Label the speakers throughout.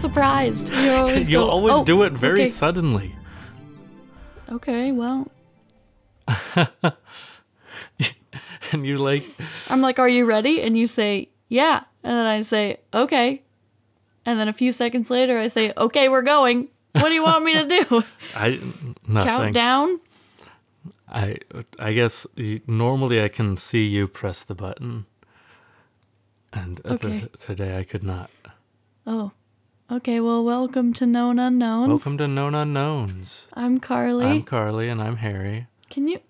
Speaker 1: surprised. You always
Speaker 2: you
Speaker 1: go,
Speaker 2: always
Speaker 1: "Oh,
Speaker 2: do it very
Speaker 1: okay.
Speaker 2: suddenly.
Speaker 1: Okay, well,
Speaker 2: And you're like,
Speaker 1: I'm like, "Are you ready?" And you say, "Yeah," and then I say, "Okay," and then a few seconds later, I say, "Okay, we're going." What do you want me to do?
Speaker 2: I nothing.
Speaker 1: Count down?
Speaker 2: I I guess normally I can see you press the button, and
Speaker 1: Okay.
Speaker 2: today I could not.
Speaker 1: Oh, okay. Well, welcome to Known Unknowns.
Speaker 2: Welcome to Known Unknowns.
Speaker 1: I'm Carly.
Speaker 2: I'm Carly and I'm Harry.
Speaker 1: Can you?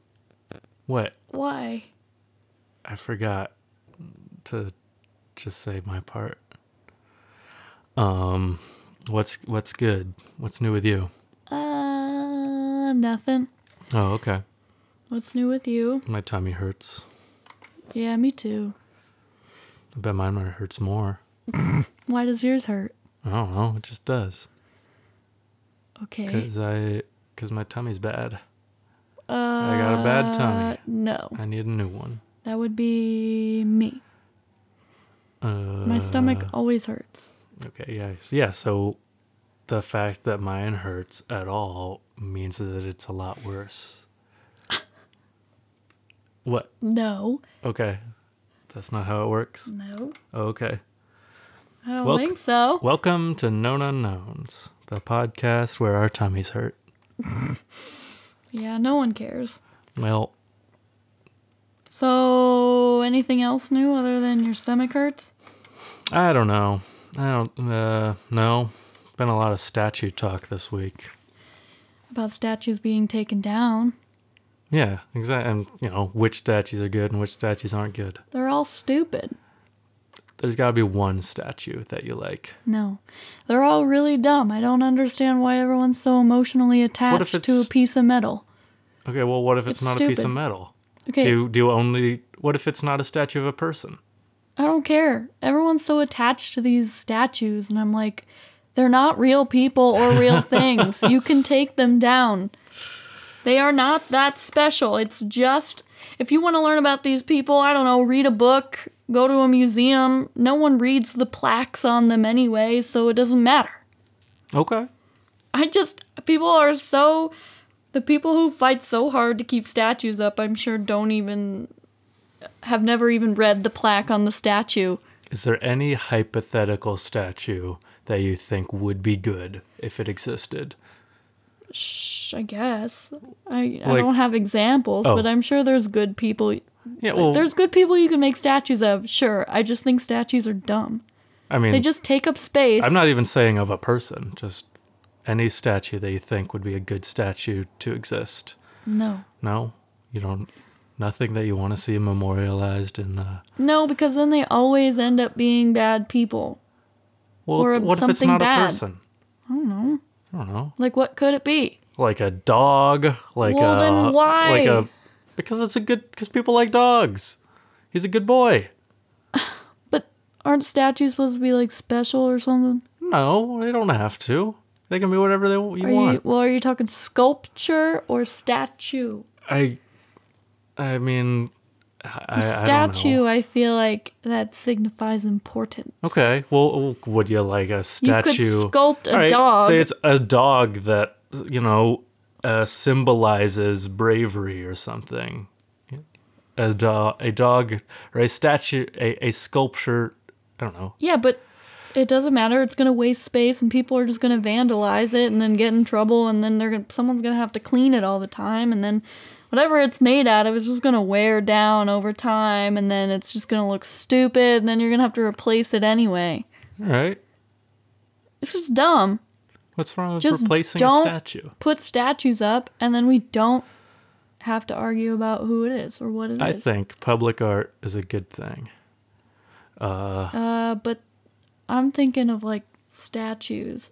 Speaker 2: What?
Speaker 1: Why?
Speaker 2: I forgot to just say my part. Um, what's what's good? What's new with you?
Speaker 1: Uh, nothing.
Speaker 2: Oh, okay.
Speaker 1: What's new with you?
Speaker 2: My tummy hurts.
Speaker 1: Yeah, me too.
Speaker 2: I bet mine hurts more.
Speaker 1: Why does yours hurt?
Speaker 2: I don't know. It just does.
Speaker 1: Okay.
Speaker 2: Cause I, cause my tummy's bad.
Speaker 1: Uh, I
Speaker 2: got a bad tummy.
Speaker 1: No,
Speaker 2: I need a new one.
Speaker 1: that would be me.
Speaker 2: Uh,
Speaker 1: My stomach always hurts.
Speaker 2: Okay, yeah, so, yeah. So the fact that mine hurts at all means that it's a lot worse. what?
Speaker 1: No,
Speaker 2: Okay, that's not how it works.
Speaker 1: no,
Speaker 2: Okay.
Speaker 1: I don't
Speaker 2: Welc-
Speaker 1: think so.
Speaker 2: Welcome to Known Unknowns, the podcast where our tummies hurt.
Speaker 1: Yeah, no one cares.
Speaker 2: Well,
Speaker 1: So, anything else new other than your stomach hurts?
Speaker 2: I don't know. I don't. Uh, no. Been a lot of statue talk this week.
Speaker 1: About statues being taken down.
Speaker 2: Yeah, exactly. And you know which statues are good and which statues aren't good.
Speaker 1: They're all stupid.
Speaker 2: There's got to be one statue that you like.
Speaker 1: No, they're all really dumb. I don't understand why everyone's so emotionally attached to a piece of metal.
Speaker 2: Okay, well, what if it's,
Speaker 1: It's
Speaker 2: not a piece of metal?
Speaker 1: Okay,
Speaker 2: Do do you only? What if it's not a statue of a person?
Speaker 1: I don't care. Everyone's so attached to these statues, and I'm like, they're not real people or real things. You can take them down. They are not that special. It's just, if you want to learn about these people, I don't know, read a book, go to a museum. No one reads the plaques on them anyway, so it doesn't matter.
Speaker 2: Okay.
Speaker 1: I just, people are so, the people who fight so hard to keep statues up, I'm sure don't even, have never even read the plaque on the statue.
Speaker 2: Is there any hypothetical statue that you think would be good if it existed?
Speaker 1: I guess. I, I
Speaker 2: Like-
Speaker 1: don't have examples,
Speaker 2: Oh.
Speaker 1: but I'm sure there's good people.
Speaker 2: Yeah. Well,
Speaker 1: There's good people you can make statues of. Sure. I just think statues are dumb.
Speaker 2: I mean,
Speaker 1: They just take up space.
Speaker 2: I'm not even saying of a person. Just any statue that you think would be a good statue to exist.
Speaker 1: No.
Speaker 2: No, you don't. Nothing that you want to see memorialized in. Uh,
Speaker 1: No, because then they always end up being bad people.
Speaker 2: well,
Speaker 1: Or
Speaker 2: what if it's
Speaker 1: something
Speaker 2: not
Speaker 1: bad.
Speaker 2: a person?
Speaker 1: I don't know.
Speaker 2: I don't know.
Speaker 1: Like, what could it be?
Speaker 2: like a dog, like
Speaker 1: Well,
Speaker 2: a
Speaker 1: then why?
Speaker 2: like a because it's a good because people like dogs. He's a good boy.
Speaker 1: But aren't statues supposed to be like special or something?
Speaker 2: No, they don't have to. They can be whatever they you
Speaker 1: Are
Speaker 2: want.
Speaker 1: you well? Are you talking sculpture or statue?
Speaker 2: I, I mean, I,
Speaker 1: A
Speaker 2: I don't
Speaker 1: statue. I, feel like that signifies importance.
Speaker 2: Okay, well, would you like a statue?
Speaker 1: You could sculpt a
Speaker 2: right,
Speaker 1: dog.
Speaker 2: Say it's a dog that you know uh, symbolizes bravery or something. A dog, a dog, or a statue, a, a sculpture. I don't know.
Speaker 1: Yeah, but it doesn't matter. It's gonna waste space, and people are just gonna vandalize it, and then get in trouble, and then they're gonna, someone's gonna have to clean it all the time, and then whatever it's made out of is just gonna wear down over time, and then it's just gonna look stupid, and then you're gonna have to replace it anyway.
Speaker 2: All right.
Speaker 1: It's just dumb.
Speaker 2: What's wrong with
Speaker 1: Just
Speaker 2: replacing a statue?
Speaker 1: Put statues up, and then we don't have to argue about who it is or what it is.
Speaker 2: I think public art is a good thing.
Speaker 1: Uh, uh, but I'm thinking of like statues.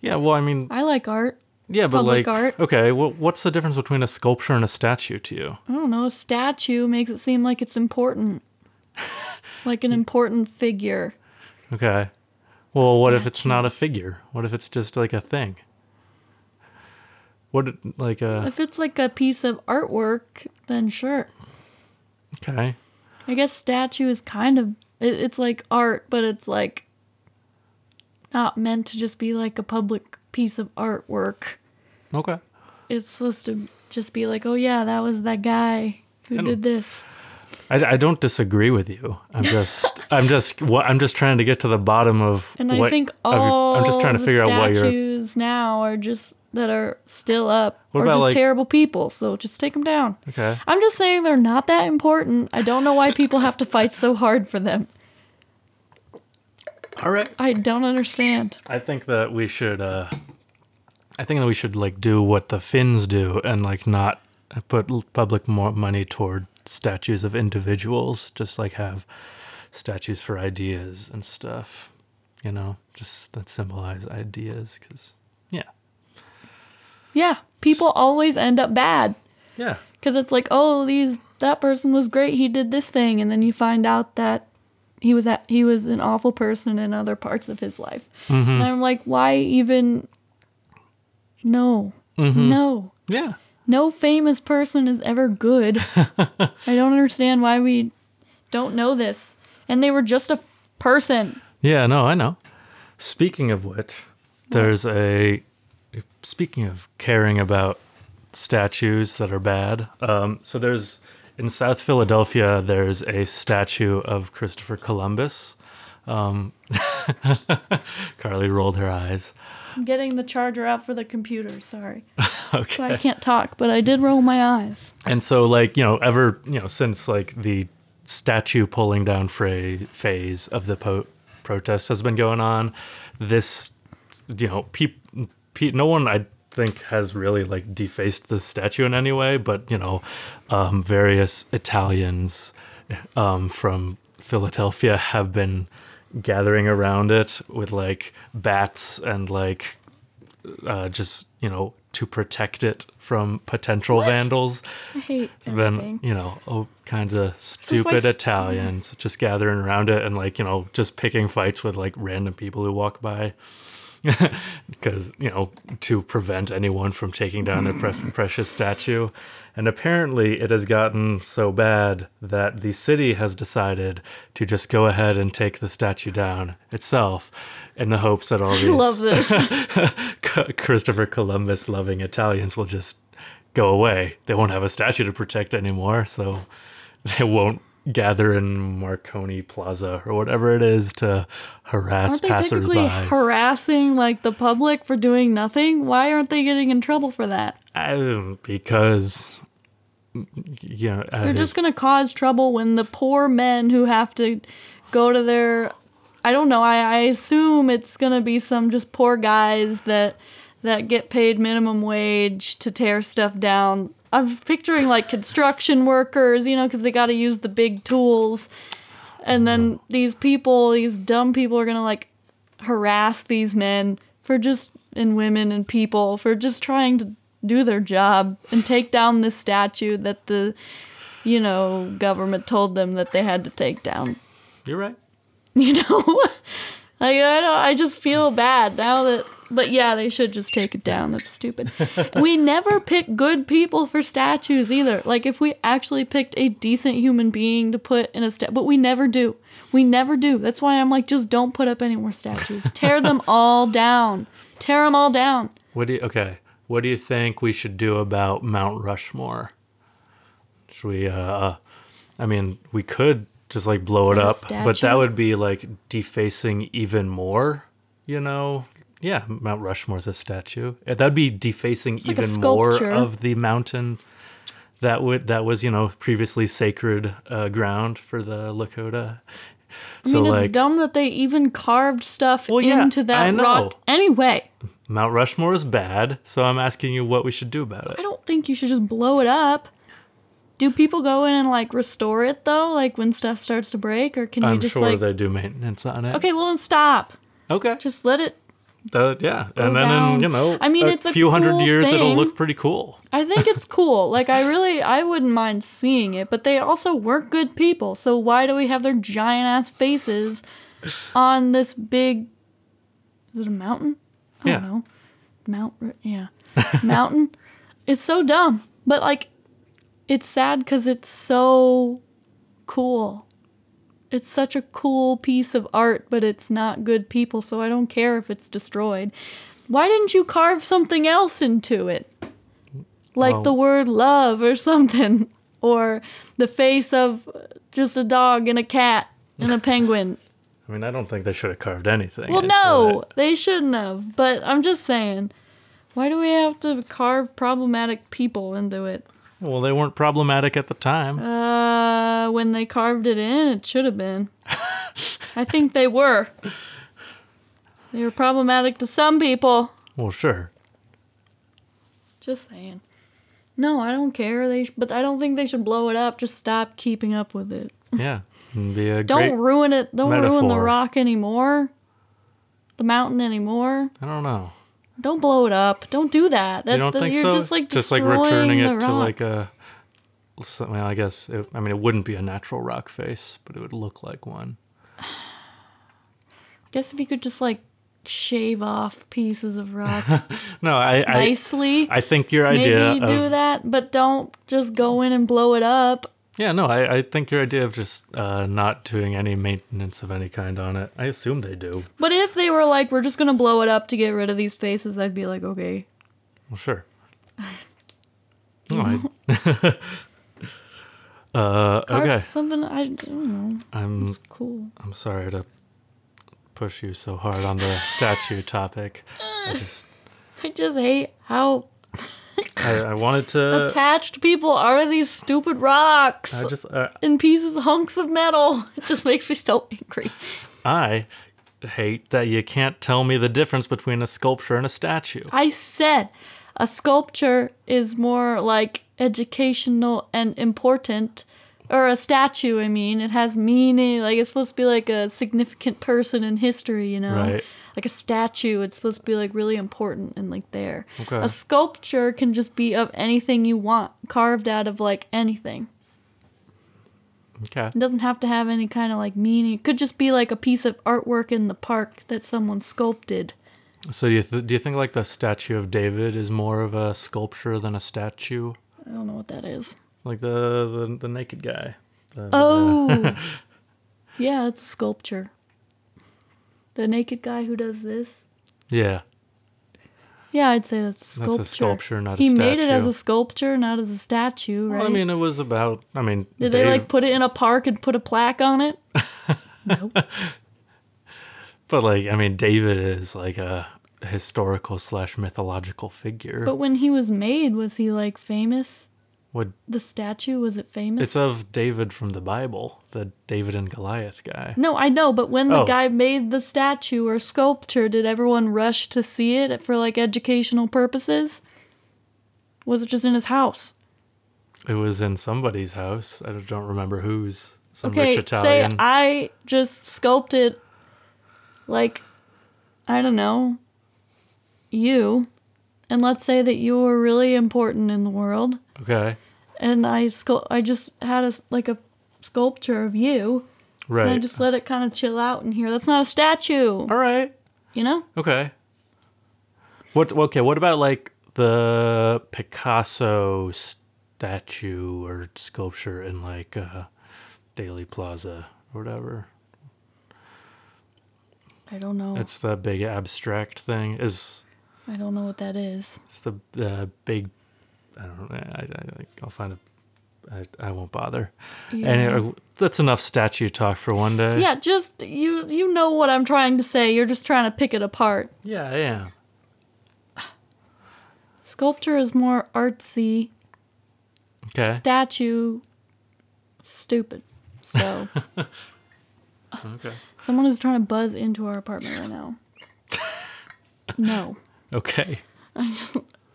Speaker 2: Yeah, well, I mean,
Speaker 1: I like art.
Speaker 2: Yeah, but
Speaker 1: public
Speaker 2: like,
Speaker 1: art.
Speaker 2: okay, well, what's the difference between a sculpture and a statue to you?
Speaker 1: I don't know, a statue makes it seem like it's important. like an important figure.
Speaker 2: Okay. Well, what if it's not a figure? What if it's just like a thing? What, like a,
Speaker 1: If it's like a piece of artwork, then sure.
Speaker 2: okay.
Speaker 1: I guess statue is kind of it, it's like art, but it's like not meant to just be like a public piece of artwork.
Speaker 2: Okay.
Speaker 1: It's supposed to just be like, oh yeah, that was that guy who did this.
Speaker 2: I, I don't disagree with you. I'm just I'm just what I'm just trying to get to the bottom of
Speaker 1: And
Speaker 2: what
Speaker 1: I think
Speaker 2: of your-
Speaker 1: all
Speaker 2: I'm just trying to figure out what you're
Speaker 1: statues now are just that are still up
Speaker 2: What
Speaker 1: are
Speaker 2: about,
Speaker 1: just
Speaker 2: like-
Speaker 1: terrible people. So just take them down.
Speaker 2: okay.
Speaker 1: I'm just saying they're not that important. I don't know why people have to fight so hard for them.
Speaker 2: All right.
Speaker 1: I don't understand.
Speaker 2: I think that we should uh I think that we should like do what the Finns do and like not put public more money toward statues of individuals, just like have statues for ideas and stuff, you know, just that symbolize ideas cuz yeah.
Speaker 1: Yeah, people always end up bad
Speaker 2: Yeah.
Speaker 1: because it's like, oh, these that person was great. He did this thing, and then you find out that he was at, he was an awful person in other parts of his life.
Speaker 2: Mm-hmm.
Speaker 1: And I'm like, why even? No,
Speaker 2: Mm-hmm.
Speaker 1: no,
Speaker 2: Yeah.
Speaker 1: no famous person is ever good. I don't understand why we don't know this. And they were just a person.
Speaker 2: Yeah, no, I know. Speaking of which, there's a. Speaking of caring about statues that are bad, um, so there's in South Philadelphia. There's a statue of Christopher Columbus. Um, Carly rolled her eyes.
Speaker 1: I'm getting the charger out for the computer. Sorry, so I can't talk, but I did roll my eyes.
Speaker 2: And so, like, you know, ever, you know, since like the statue pulling down fra- phase of the po- protest has been going on, this, you know, peop pe- no one I think has really like defaced the statue in any way, but you know, um, various Italians um, from Philadelphia have been gathering around it with like bats and like uh, just you know to protect it from potential vandals.
Speaker 1: I hate
Speaker 2: Then you know all kinds of stupid Italians just gathering around it and like you know just picking fights with like random people who walk by. Because you know to prevent anyone from taking down their pre- precious statue, and apparently it has gotten so bad that the city has decided to just go ahead and take the statue down itself, in the hopes that all these
Speaker 1: love this.
Speaker 2: Christopher Columbus loving Italians will just go away. They won't have a statue to protect anymore, so they won't gather in Marconi Plaza or whatever it is to harass
Speaker 1: Aren't they technically
Speaker 2: passersby.
Speaker 1: harassing like the public for doing nothing? Why aren't they getting in trouble for that?
Speaker 2: Um, because you know,
Speaker 1: They're just gonna cause trouble when the poor men who have to go to their I don't know, I, I assume it's gonna be some just poor guys that that get paid minimum wage to tear stuff down. I'm picturing like construction workers, you know, because they got to use the big tools. And then these people, these dumb people, are gonna like harass these men for just and women and people for just trying to do their job and take down this statue that the you know government told them that they had to take down
Speaker 2: you're right.
Speaker 1: you know like I don't I just feel bad now that but yeah they should just take it down. That's stupid. We never pick good people for statues either. Like if we actually picked a decent human being to put in a statue but we never do. We never do. That's why I'm like just don't put up any more statues. Tear them all down. Tear them all down.
Speaker 2: What do you okay? What do you think we should do about Mount Rushmore? Should we? uh I mean, we could just like blow it up, but that would be like defacing even more. You know? Yeah, Mount Rushmore's a statue. That'd be defacing
Speaker 1: like a
Speaker 2: even more of the mountain that would that was you know previously sacred uh, ground for the Lakota.
Speaker 1: I
Speaker 2: So
Speaker 1: mean,
Speaker 2: like
Speaker 1: it's dumb that they even carved stuff
Speaker 2: Well, yeah,
Speaker 1: into
Speaker 2: I
Speaker 1: that
Speaker 2: know.
Speaker 1: rock. Anyway,
Speaker 2: Mount Rushmore is bad, so I'm asking you what we should do about it.
Speaker 1: I don't think you should just blow it up. Do people go in and like restore it though, like when stuff starts to break, or can
Speaker 2: I'm
Speaker 1: you just
Speaker 2: sure
Speaker 1: like?
Speaker 2: they do maintenance on it.
Speaker 1: Okay, well then stop.
Speaker 2: Okay.
Speaker 1: Just let it.
Speaker 2: Uh, yeah, and then
Speaker 1: down.
Speaker 2: in you know,
Speaker 1: I mean,
Speaker 2: a
Speaker 1: it's a
Speaker 2: few hundred
Speaker 1: cool
Speaker 2: years, it'll look pretty cool.
Speaker 1: I think it's cool. like I really, I wouldn't mind seeing it, but they also weren't good people. So why do we have their giant ass faces on this big? Is it a mountain? I
Speaker 2: Yeah.
Speaker 1: don't know. Mount, yeah, mountain. It's so dumb, but like, it's sad because it's so cool. It's such a cool piece of art, but it's not good people, so I don't care if it's destroyed. Why didn't you carve something else into it? Like
Speaker 2: Well-
Speaker 1: the oh. word love or something. Or the face of just a dog and a cat and a penguin.
Speaker 2: I mean, I don't think they should have carved anything.
Speaker 1: Well, no, they shouldn't have. But I'm just saying, why do we have to carve problematic people into it?
Speaker 2: Well, they weren't problematic at the time.
Speaker 1: Uh, when they carved it in, it should have been. I think they were. They were problematic to some people.
Speaker 2: well, sure.
Speaker 1: Just saying. No, I don't care. They, sh- but I don't think they should blow it up. Just stop keeping up with it.
Speaker 2: Yeah. Be a
Speaker 1: Don't ruin it. Don't ruin the rock anymore. The mountain anymore.
Speaker 2: I don't know.
Speaker 1: Don't blow it up. Don't do that. that
Speaker 2: you don't
Speaker 1: that-
Speaker 2: think
Speaker 1: you're
Speaker 2: so?
Speaker 1: just like
Speaker 2: just like returning it to like a. Well, I guess. It, I mean, it wouldn't be a natural rock face, but it would look like one.
Speaker 1: I guess if you could just like shave off pieces of rock
Speaker 2: No, I. I
Speaker 1: nicely,
Speaker 2: I think your idea
Speaker 1: maybe do that. But don't just go in and blow it up.
Speaker 2: Yeah no I, I think your idea of just uh, not doing any maintenance of any kind on it I assume they do
Speaker 1: But if they were like, we're just gonna blow it up to get rid of these faces, I'd be like, okay.
Speaker 2: well sure no, I, uh, okay
Speaker 1: Something I don't know.
Speaker 2: I'm
Speaker 1: Cool.
Speaker 2: I'm sorry to push you so hard on the statue topic I just
Speaker 1: I just hate how
Speaker 2: I, I wanted to
Speaker 1: attached people are these stupid rocks
Speaker 2: I just uh,
Speaker 1: and pieces, hunks of metal. It just makes me so angry.
Speaker 2: I hate that you can't tell me the difference between a sculpture and a statue.
Speaker 1: I said a sculpture is more like educational and important. Or a statue, I mean. It has meaning. Like, it's supposed to be like a significant person in history, you know?
Speaker 2: Right.
Speaker 1: Like a statue, it's supposed to be like really important and like there.
Speaker 2: Okay.
Speaker 1: A sculpture can just be of anything you want, carved out of like anything.
Speaker 2: Okay.
Speaker 1: It doesn't have to have any kind of like meaning. It could just be like a piece of artwork in the park that someone sculpted.
Speaker 2: So do you th- do you think like the statue of David is more of a sculpture than a statue?
Speaker 1: I don't know what that is.
Speaker 2: Like the the, the naked guy. The-
Speaker 1: Oh, yeah, it's a sculpture. The naked guy who does this.
Speaker 2: yeah.
Speaker 1: Yeah, I'd say that's a
Speaker 2: That's
Speaker 1: sculpture.
Speaker 2: a sculpture, not a
Speaker 1: he made it as
Speaker 2: statue.
Speaker 1: a sculpture, not as a statue, right?
Speaker 2: Well, I mean, it was about. I mean,
Speaker 1: Did they like put it in a park and put a plaque on it? nope.
Speaker 2: But like, I mean, David is like a historical slash mythological figure.
Speaker 1: But when he was made, was he like famous?
Speaker 2: What?
Speaker 1: The statue was it famous?
Speaker 2: It's of David from the Bible, the David and Goliath guy.
Speaker 1: No, I know, but when the
Speaker 2: Oh.
Speaker 1: guy made the statue or sculpture, did everyone rush to see it for like educational purposes? Was it just in his house?
Speaker 2: It was in somebody's house. I don't remember whose. Some
Speaker 1: okay,
Speaker 2: rich Italian.
Speaker 1: say I just sculpted, like, I don't know, you, and let's say that you were really important in the world,
Speaker 2: okay.
Speaker 1: And I sculpt, I just had a like a sculpture of you,
Speaker 2: Right.
Speaker 1: and I just let it kind of chill out in here. That's not a statue,
Speaker 2: All right.
Speaker 1: you know?
Speaker 2: Okay. What? Okay. What about like the Picasso statue or sculpture in like uh, Daley Plaza or whatever?
Speaker 1: I don't know.
Speaker 2: It's the big abstract thing. Is
Speaker 1: I don't know what that is.
Speaker 2: it's the the big? I don't know. I, I I'll find a. I, I won't bother.
Speaker 1: Yeah.
Speaker 2: Anyway, uh, that's enough statue talk for one day.
Speaker 1: Yeah, just you you know what I'm trying to say. You're just trying to pick it apart.
Speaker 2: Yeah, I am.
Speaker 1: Sculpture is more artsy.
Speaker 2: Okay.
Speaker 1: Statue stupid. So
Speaker 2: Okay.
Speaker 1: someone is trying to buzz into our apartment right now. No.
Speaker 2: Okay.
Speaker 1: I just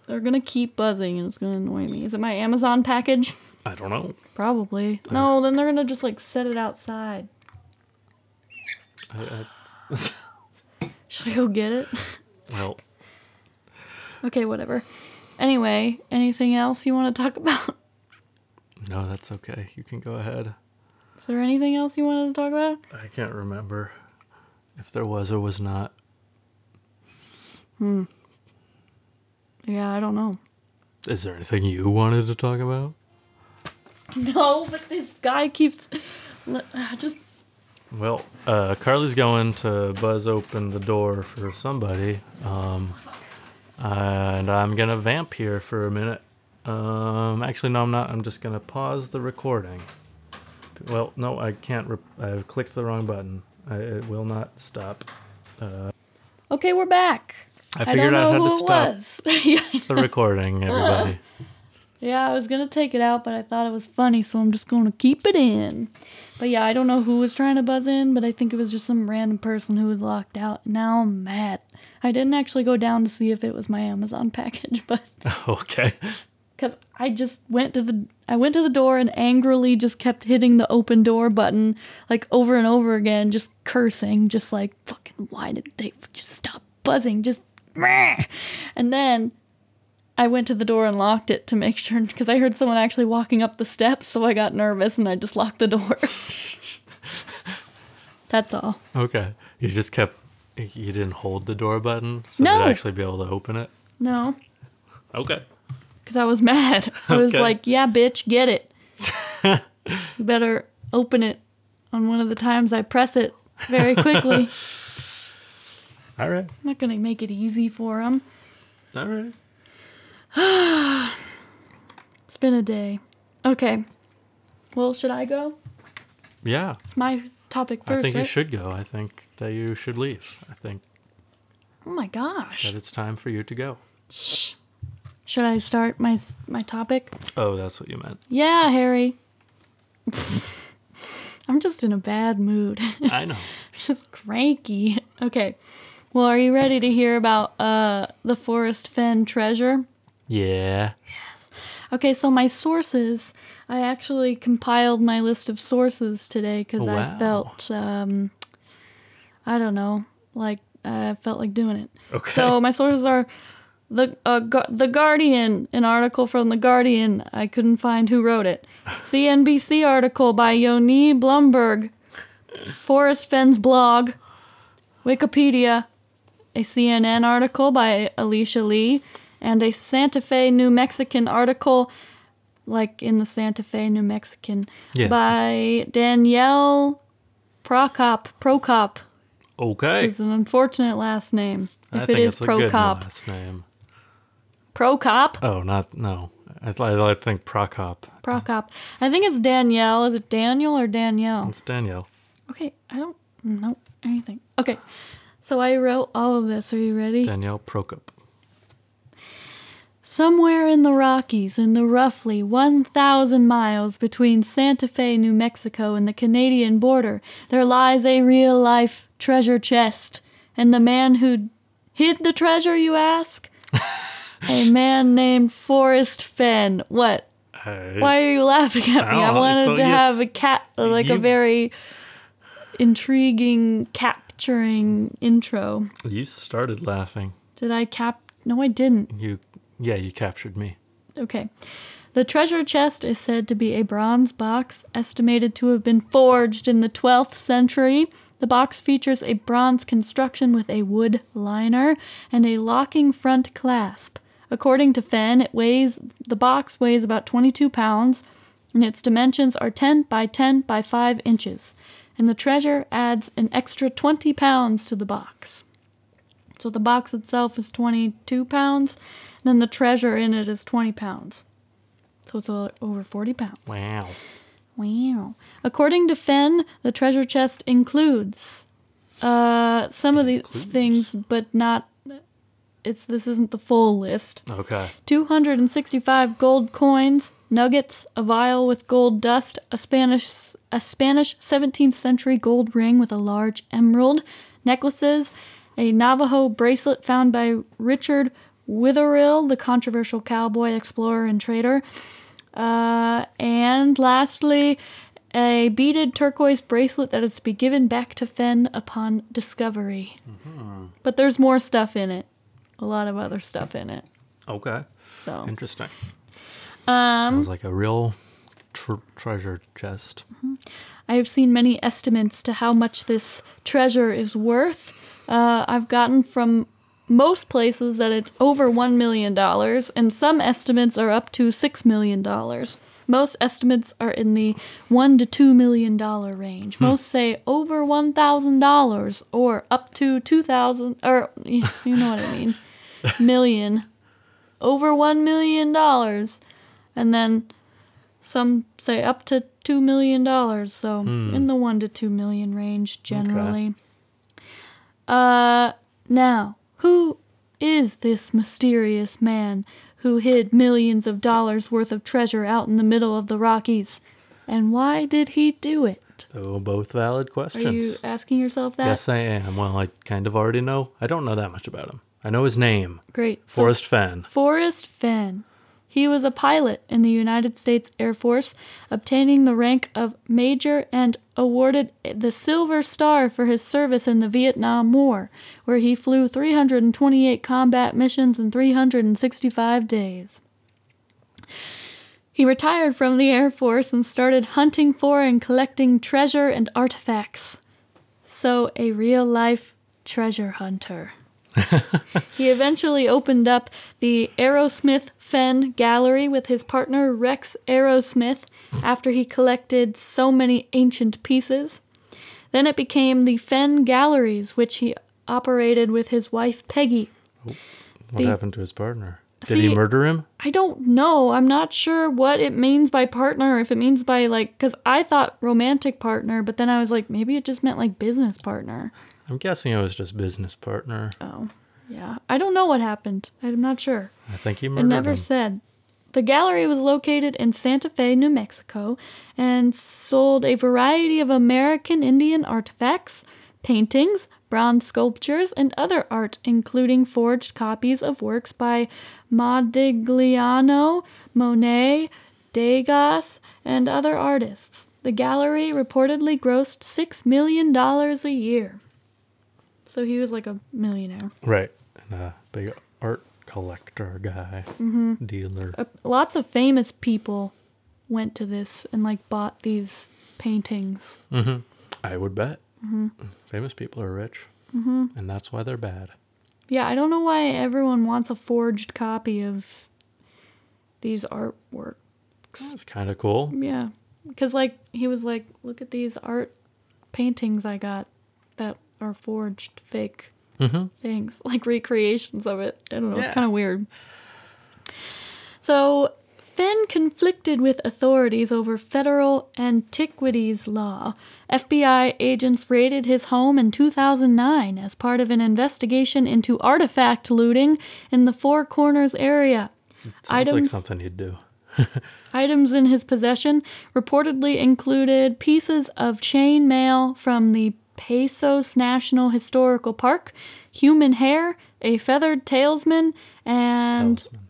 Speaker 1: they're gonna keep buzzing and it's gonna annoy me. Is it my Amazon package?
Speaker 2: I don't know.
Speaker 1: Probably. No, then they're gonna just like set it outside.
Speaker 2: I, I,
Speaker 1: Should I go get it?
Speaker 2: well,
Speaker 1: Okay, whatever. Anyway, anything else you want to talk about?
Speaker 2: no, that's okay. You can go ahead.
Speaker 1: Is there anything else you wanted to talk about?
Speaker 2: I can't remember if there was or was not. Hmm.
Speaker 1: Yeah, I don't know.
Speaker 2: Is there anything you wanted to talk about?
Speaker 1: No, but this guy keeps l- just
Speaker 2: Well, uh, Carly's going to buzz open the door for somebody, um, and I'm gonna vamp here for a minute. Um, actually, no, I'm not. I'm just gonna pause the recording. Well, no, I can't. Re- I've clicked the wrong button. I, it will not stop. Uh...
Speaker 1: Okay, we're back.
Speaker 2: I figured
Speaker 1: don't
Speaker 2: out
Speaker 1: know
Speaker 2: how to stop the recording, uh-uh. everybody.
Speaker 1: yeah, I was gonna take it out, but I thought it was funny, so I'm just gonna keep it in. But yeah, I don't know who was trying to buzz in, but I think it was just some random person who was locked out. Now I'm mad. I didn't actually go down to see if it was my Amazon package, but
Speaker 2: okay.
Speaker 1: because I just went to the I went to the door and angrily just kept hitting the open door button like over and over again, just cursing, just like fucking why did they just stop buzzing? Just meh." And then I went to the door and locked it to make sure because I heard someone actually walking up the steps, so I got nervous and I just locked the door. That's all.
Speaker 2: Okay. You just kept. You didn't hold the door button, so
Speaker 1: No.
Speaker 2: you'd actually be able to open it.
Speaker 1: No,
Speaker 2: Okay.
Speaker 1: because I was mad. I was
Speaker 2: Okay.
Speaker 1: like, yeah, bitch, get it. you better open it on one of the times I press it very quickly.
Speaker 2: All right.
Speaker 1: I'm not going to make it easy for him.
Speaker 2: All right.
Speaker 1: It's been a day. Okay. Well, should I go?
Speaker 2: Yeah.
Speaker 1: It's my topic first.
Speaker 2: I think you should go. I think that you should leave. I think
Speaker 1: Oh my gosh.
Speaker 2: that it's time for you to go. Shh.
Speaker 1: Should I start my my topic?
Speaker 2: Oh, that's what you meant.
Speaker 1: Yeah, Harry. I'm just in a bad mood.
Speaker 2: I know.
Speaker 1: just cranky. Okay. Well, are you ready to hear about uh the Forrest Fenn treasure?
Speaker 2: Yeah. Yes.
Speaker 1: Okay, so my sources, I actually compiled my list of sources today because
Speaker 2: Wow.
Speaker 1: I felt, um, I don't know, like I felt like doing it.
Speaker 2: Okay.
Speaker 1: So my sources are the uh, Gu- the Guardian, an article from the Guardian. I couldn't find who wrote it. CNBC article by Yoni Blumberg. Forrest Fenn's blog. Wikipedia. A CNN article by Alicia Lee, and a Santa Fe, New Mexican article, like in the Santa Fe, New Mexican,
Speaker 2: Yeah.
Speaker 1: by Danielle Prokop. Prokop.
Speaker 2: Okay.
Speaker 1: It's an unfortunate last name.
Speaker 2: I
Speaker 1: If
Speaker 2: think
Speaker 1: it is
Speaker 2: it's a good
Speaker 1: Prokop.
Speaker 2: last name.
Speaker 1: Prokop?
Speaker 2: Oh, not no. I, th- I think Prokop.
Speaker 1: Prokop. I think it's Danielle. Is it Daniel or Danielle?
Speaker 2: It's Danielle.
Speaker 1: Okay, I don't know anything. Okay, so I wrote all of this. Are you ready?
Speaker 2: Danielle Prokop.
Speaker 1: Somewhere in the Rockies, in the roughly 1,000 miles between Santa Fe, New Mexico, and the Canadian border, there lies a real life treasure chest. And the man who hid the treasure, you ask? a man named Forrest Fenn. What?
Speaker 2: I,
Speaker 1: Why are you laughing at me?
Speaker 2: I
Speaker 1: I wanted to have a cat, like a very intriguing, capturing intro.
Speaker 2: You started laughing.
Speaker 1: Did I cap? No, I didn't.
Speaker 2: You, yeah, you captured me.
Speaker 1: Okay. The treasure chest is said to be a bronze box, estimated to have been forged in the 12th century. The box features a bronze construction with a wood liner and a locking front clasp. According to Fenn, it weighs the box weighs about 22 pounds, and its dimensions are 10 by 10 by 5 inches. And the treasure adds an extra 20 pounds to the box. So the box itself is 22 pounds, and then the treasure in it is 20 pounds. So it's over 40 pounds.
Speaker 2: Wow.
Speaker 1: Wow. According to Fenn, the treasure chest includes uh, some of these
Speaker 2: Includes.
Speaker 1: things, but not. It's this isn't the full list.
Speaker 2: Okay.
Speaker 1: 265 gold coins, nuggets, a vial with gold dust, a Spanish a Spanish 17th century gold ring with a large emerald, necklaces, a Navajo bracelet found by Richard Wetherill, the controversial cowboy explorer and trader, uh, and lastly, a beaded turquoise bracelet that is to be given back to Fenn upon discovery. But there's more stuff in it. A lot of other stuff in it.
Speaker 2: Okay.
Speaker 1: So
Speaker 2: Interesting.
Speaker 1: Um,
Speaker 2: Sounds like a real tr- treasure chest.
Speaker 1: I have seen many estimates to how much this treasure is worth. Uh, I've gotten from most places that it's over $1 million, and some estimates are up to $6 million. Most estimates are in the one to two million dollar range. Most say over one thousand dollars or up to two thousand or you know what I mean. Million. Over one million dollars. And then some say up to two million dollars. So in the one to two million range generally. Uh now, who is this mysterious man who hid millions of dollars worth of treasure out in the middle of the Rockies? And why did he do it?
Speaker 2: So both valid questions.
Speaker 1: Are you asking yourself that?
Speaker 2: Yes, I am. Well, I kind of already know. I don't know that much about him. I know his name,
Speaker 1: Great. So
Speaker 2: Forrest Fenn.
Speaker 1: Forrest Fenn. He was a pilot in the United States Air Force, obtaining the rank of major and awarded the Silver Star for his service in the Vietnam War, where he flew 328 combat missions in 365 days. He retired from the Air Force and started hunting for and collecting treasure and artifacts. So, a real life treasure hunter. he eventually opened up the Arrowsmith Fenn Gallery with his partner Rex Arrowsmith after he collected so many ancient pieces. Then it became the Fenn Galleries, which he operated with his wife Peggy.
Speaker 2: Oh, what
Speaker 1: The-
Speaker 2: happened to his partner? Did he murder him?
Speaker 1: I don't know. I'm not sure what it means by partner, if it means by like, because I thought romantic partner, but then I was like, maybe it just meant like business partner.
Speaker 2: I'm guessing it was just business partner.
Speaker 1: Oh, yeah. I don't know what happened. I'm not sure.
Speaker 2: I think he
Speaker 1: It never
Speaker 2: him.
Speaker 1: said. The gallery was located in Santa Fe, New Mexico, and sold a variety of American Indian artifacts, paintings, bronze sculptures, and other art, including forged copies of works by Modigliani, Monet, Degas, and other artists. The gallery reportedly grossed $6 million a year. So he was like a millionaire.
Speaker 2: Right. And a big art collector guy,
Speaker 1: Mm-hmm.
Speaker 2: dealer.
Speaker 1: uh, lots of famous people went to this and like bought these paintings. Mm-hmm.
Speaker 2: I would bet.
Speaker 1: Mm-hmm.
Speaker 2: Famous people are rich, mm-hmm. and that's why they're bad.
Speaker 1: Yeah, I don't know why everyone wants a forged copy of these artworks.
Speaker 2: That's kind of cool.
Speaker 1: Yeah, because like he was like, look at these art paintings I got that are forged fake
Speaker 2: Mm-hmm.
Speaker 1: things, like recreations of it. I don't know, it's kind of weird. So, Fenn conflicted with authorities over federal antiquities law. FBI agents raided his home in 2009 as part of an investigation into artifact looting in the Four Corners area.
Speaker 2: Sounds like something you'd do.
Speaker 1: Items in his possession reportedly included pieces of chain mail from the Pecos National Historical Park, human hair, a feathered talesman, and
Speaker 2: Talisman.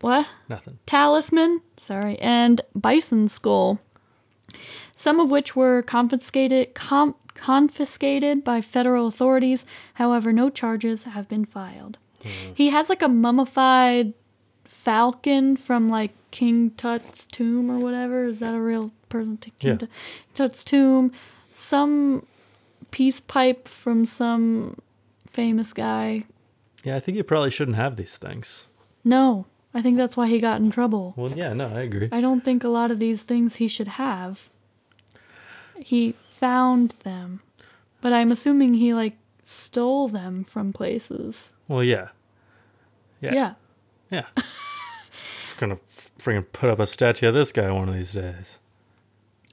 Speaker 1: what?
Speaker 2: Nothing.
Speaker 1: Talisman, sorry, and bison skull. Some of which were confiscated com- confiscated by federal authorities. However, no charges have been filed. Hmm. He has like a mummified falcon from like King Tut's tomb or whatever. Is that a real person? King
Speaker 2: Yeah.
Speaker 1: Tut's tomb. Some peace pipe from some famous guy.
Speaker 2: Yeah, I think you probably shouldn't have these things.
Speaker 1: No, I think that's why he got in trouble.
Speaker 2: Well, yeah, no, I agree.
Speaker 1: I don't think a lot of these things he should have. He found them. But I'm assuming he like stole them from places.
Speaker 2: Well, yeah. Yeah.
Speaker 1: Yeah.
Speaker 2: Yeah. gonna freaking put up a statue of this guy one of these days.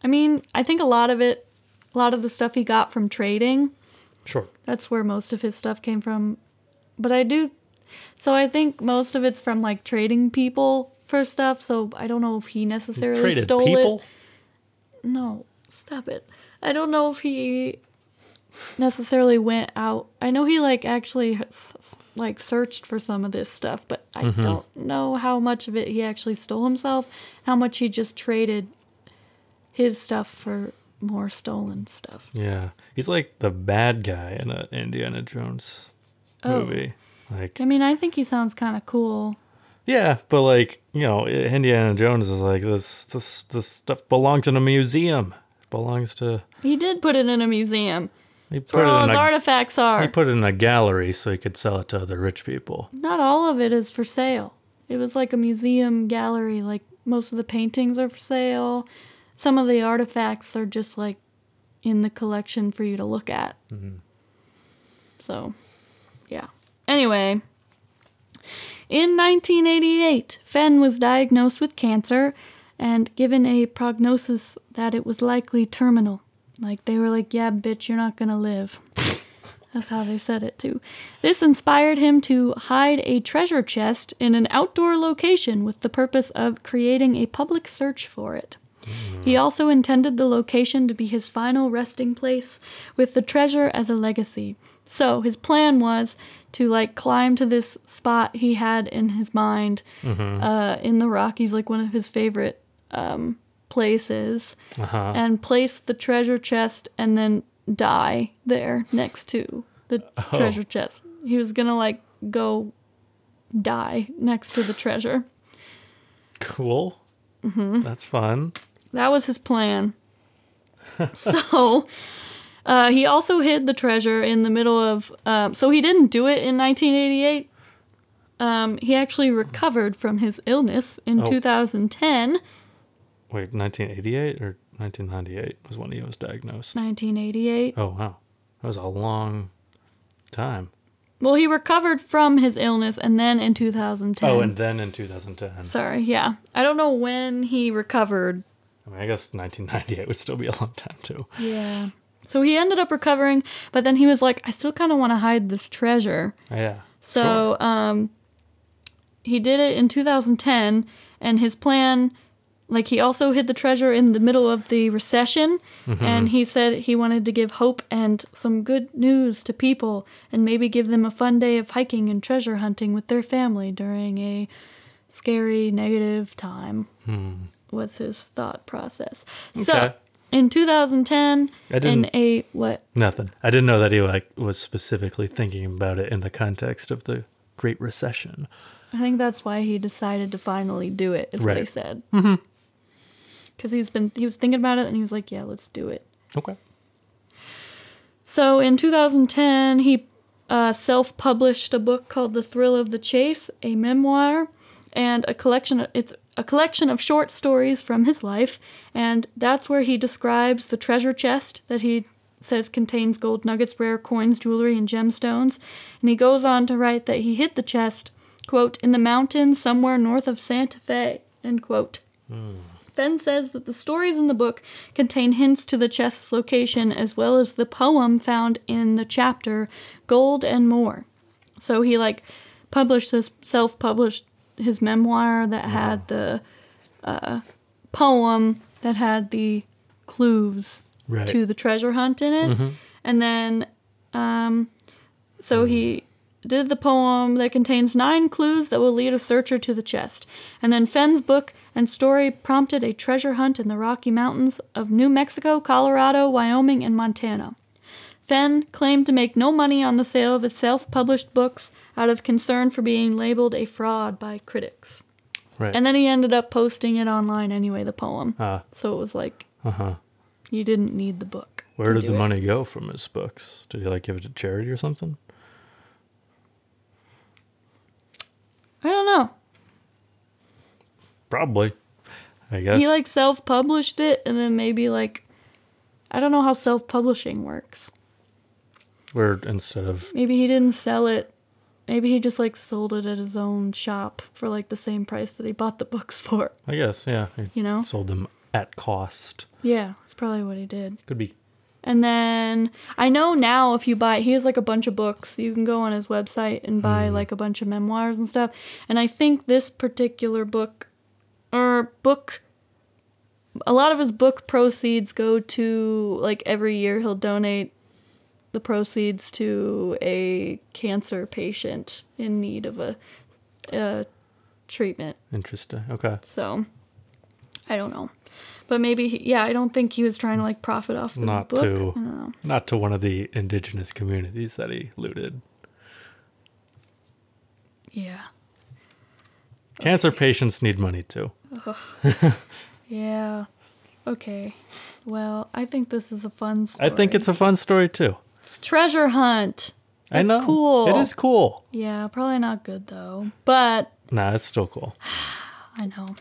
Speaker 1: I mean, I think a lot of it a lot of the stuff he got from trading,
Speaker 2: Sure.
Speaker 1: that's where most of his stuff came from. But I do so I think most of it's from like trading people for stuff, so I don't know if he necessarily
Speaker 2: Traded
Speaker 1: stole
Speaker 2: people?
Speaker 1: it. No, stop it. I don't know if he necessarily went out. I know he like actually like searched for some of this stuff, but I
Speaker 2: Mm-hmm.
Speaker 1: don't know how much of it he actually stole himself, how much he just traded his stuff for more stolen stuff.
Speaker 2: Yeah. He's like the bad guy in a Indiana Jones
Speaker 1: Oh.
Speaker 2: movie. Like,
Speaker 1: I mean, I think he sounds kind of cool.
Speaker 2: yeah, but like, you know, Indiana Jones is like this this this stuff belongs in a museum. It belongs to
Speaker 1: He did put it in a museum.
Speaker 2: he put
Speaker 1: where
Speaker 2: it
Speaker 1: all
Speaker 2: in
Speaker 1: his
Speaker 2: a
Speaker 1: artifacts are.
Speaker 2: he put it in a gallery so he could sell it to other rich people.
Speaker 1: Not all of it is for sale. It was like a museum gallery, like most of the paintings are for sale. Some of the artifacts are just like in the collection for you to look at. Mm-hmm. So, yeah. Anyway, in 1988, Fenn was diagnosed with cancer and given a prognosis that it was likely terminal. Like, they were like, yeah, bitch, you're not gonna live. That's how they said it, too. This inspired him to hide a treasure chest in an outdoor location with the purpose of creating a public search for it. He also intended the location to be his final resting place, with the treasure as a legacy. So his plan was to like climb to this spot he had in his mind uh, in the Rockies, like one of his favorite um, places,
Speaker 2: Uh-huh.
Speaker 1: and place the treasure chest and then die there next to the
Speaker 2: Oh.
Speaker 1: treasure chest. He was gonna like go die next to the treasure.
Speaker 2: Cool. Mm-hmm. That's fun.
Speaker 1: That was his plan. so, uh, he also hid the treasure in the middle of. Um, so he didn't do it in 1988. Um, he actually recovered from his illness in
Speaker 2: Oh.
Speaker 1: 2010.
Speaker 2: Wait, 1988 or 1998 was when he was diagnosed.
Speaker 1: 1988.
Speaker 2: Oh wow, that was a long time.
Speaker 1: Well, he recovered from his illness and then in 2010.
Speaker 2: Oh, and then in 2010.
Speaker 1: Sorry, yeah. I don't know when he recovered.
Speaker 2: I mean, I guess 1998 would still be a long time too.
Speaker 1: Yeah. So he ended up recovering, but then he was like, I still kind of want to hide this treasure.
Speaker 2: Yeah.
Speaker 1: So um, he did it in 2010, and his plan, like he also hid the treasure in the middle of the recession, and he said he wanted to give hope and some good news to people, and maybe give them a fun day of hiking and treasure hunting with their family during a scary negative time. Was his thought process. So in 2010,
Speaker 2: I didn't-
Speaker 1: in a what?
Speaker 2: Nothing. I didn't know that he like was specifically thinking about it in the context of the Great Recession.
Speaker 1: I think that's why he decided to finally do it. Is what he
Speaker 2: Right.
Speaker 1: said. Mm-hmm. Because he's been he was thinking about it and he was like, yeah, let's do it.
Speaker 2: Okay.
Speaker 1: So in 2010, he uh, self-published a book called The Thrill of the Chase, a memoir, and a collection. Of, it's a collection of short stories from his life, and that's where he describes the treasure chest that he says contains gold nuggets, rare coins, jewelry, and gemstones. And he goes on to write that he hid the chest, quote, in the mountains somewhere north of Santa Fe, end quote. Hmm. Fenn says that the stories in the book contain hints to the chest's location as well as the poem found in the chapter Gold and More. So he like published this self-published his memoir that had the uh, poem that had the clues
Speaker 2: Right.
Speaker 1: to the treasure hunt in it. And then um so he did the poem that contains nine clues that will lead a searcher to the chest. And then Fenn's book and story prompted a treasure hunt in the Rocky Mountains of New Mexico, Colorado, Wyoming, and Montana. Fenn claimed to make no money on the sale of his self published books out of concern for being labeled a fraud by critics.
Speaker 2: Right.
Speaker 1: And then he ended up posting it online anyway, the poem.
Speaker 2: Ah.
Speaker 1: So it was like,
Speaker 2: Uh huh.
Speaker 1: you didn't need the book.
Speaker 2: Where did the
Speaker 1: it.
Speaker 2: money go from his books? Did he like give it to charity or something?
Speaker 1: I don't know.
Speaker 2: Probably. I guess.
Speaker 1: He like self published it and then maybe like I don't know how self publishing works.
Speaker 2: Where instead of
Speaker 1: Maybe he didn't sell it. Maybe he just like sold it at his own shop for like the same price that he bought the books for.
Speaker 2: I guess yeah, he
Speaker 1: You know?
Speaker 2: sold them at cost.
Speaker 1: Yeah, that's probably what he did.
Speaker 2: Could be.
Speaker 1: And then I know now if you buy, he has like a bunch of books. You can go on his website and buy hmm. like a bunch of memoirs and stuff. And I think this particular book, or book, a lot of his book proceeds go to like every year he'll donate the proceeds to a cancer patient in need of a, a treatment.
Speaker 2: Interesting. Okay.
Speaker 1: So I don't know. But maybe, he, yeah, I don't think he was trying to like profit off
Speaker 2: Not
Speaker 1: book.
Speaker 2: to
Speaker 1: I don't know.
Speaker 2: not to one of the indigenous communities that he looted.
Speaker 1: Yeah.
Speaker 2: Cancer patients need money too.
Speaker 1: Yeah. Okay. Well, I think this is a fun story.
Speaker 2: I think it's a fun story too.
Speaker 1: Treasure hunt.
Speaker 2: I know.
Speaker 1: cool.
Speaker 2: It is cool.
Speaker 1: Yeah, probably not good though. But
Speaker 2: Nah, it's still cool.
Speaker 1: I know.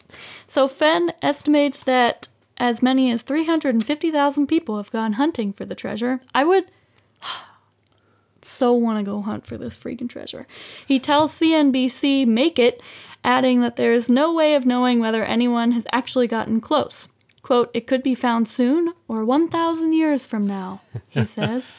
Speaker 1: So Fenn estimates that as many as 350,000 people have gone hunting for the treasure. I would so want to go hunt for this freaking treasure. He tells CNBC make it, adding that there is no way of knowing whether anyone has actually gotten close. Quote, it could be found soon or 1,000 years from now, he says.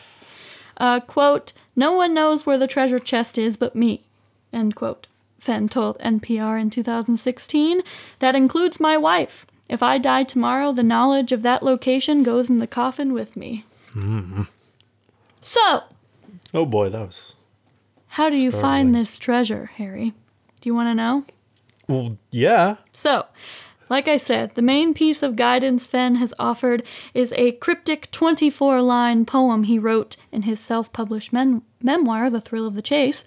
Speaker 1: Uh, quote, no one knows where the treasure chest is but me, end quote. Fenn told NPR in 2016. That includes my wife. If I die tomorrow, the knowledge of that location goes in the coffin with me. So,
Speaker 2: Oh boy, that was.
Speaker 1: how do you
Speaker 2: Startling.
Speaker 1: find this treasure, Harry? Do you want to know?
Speaker 2: Well, yeah.
Speaker 1: So, like I said, the main piece of guidance Fenn has offered is a cryptic 24 line poem he wrote in his self published mem- memoir, The Thrill of the Chase.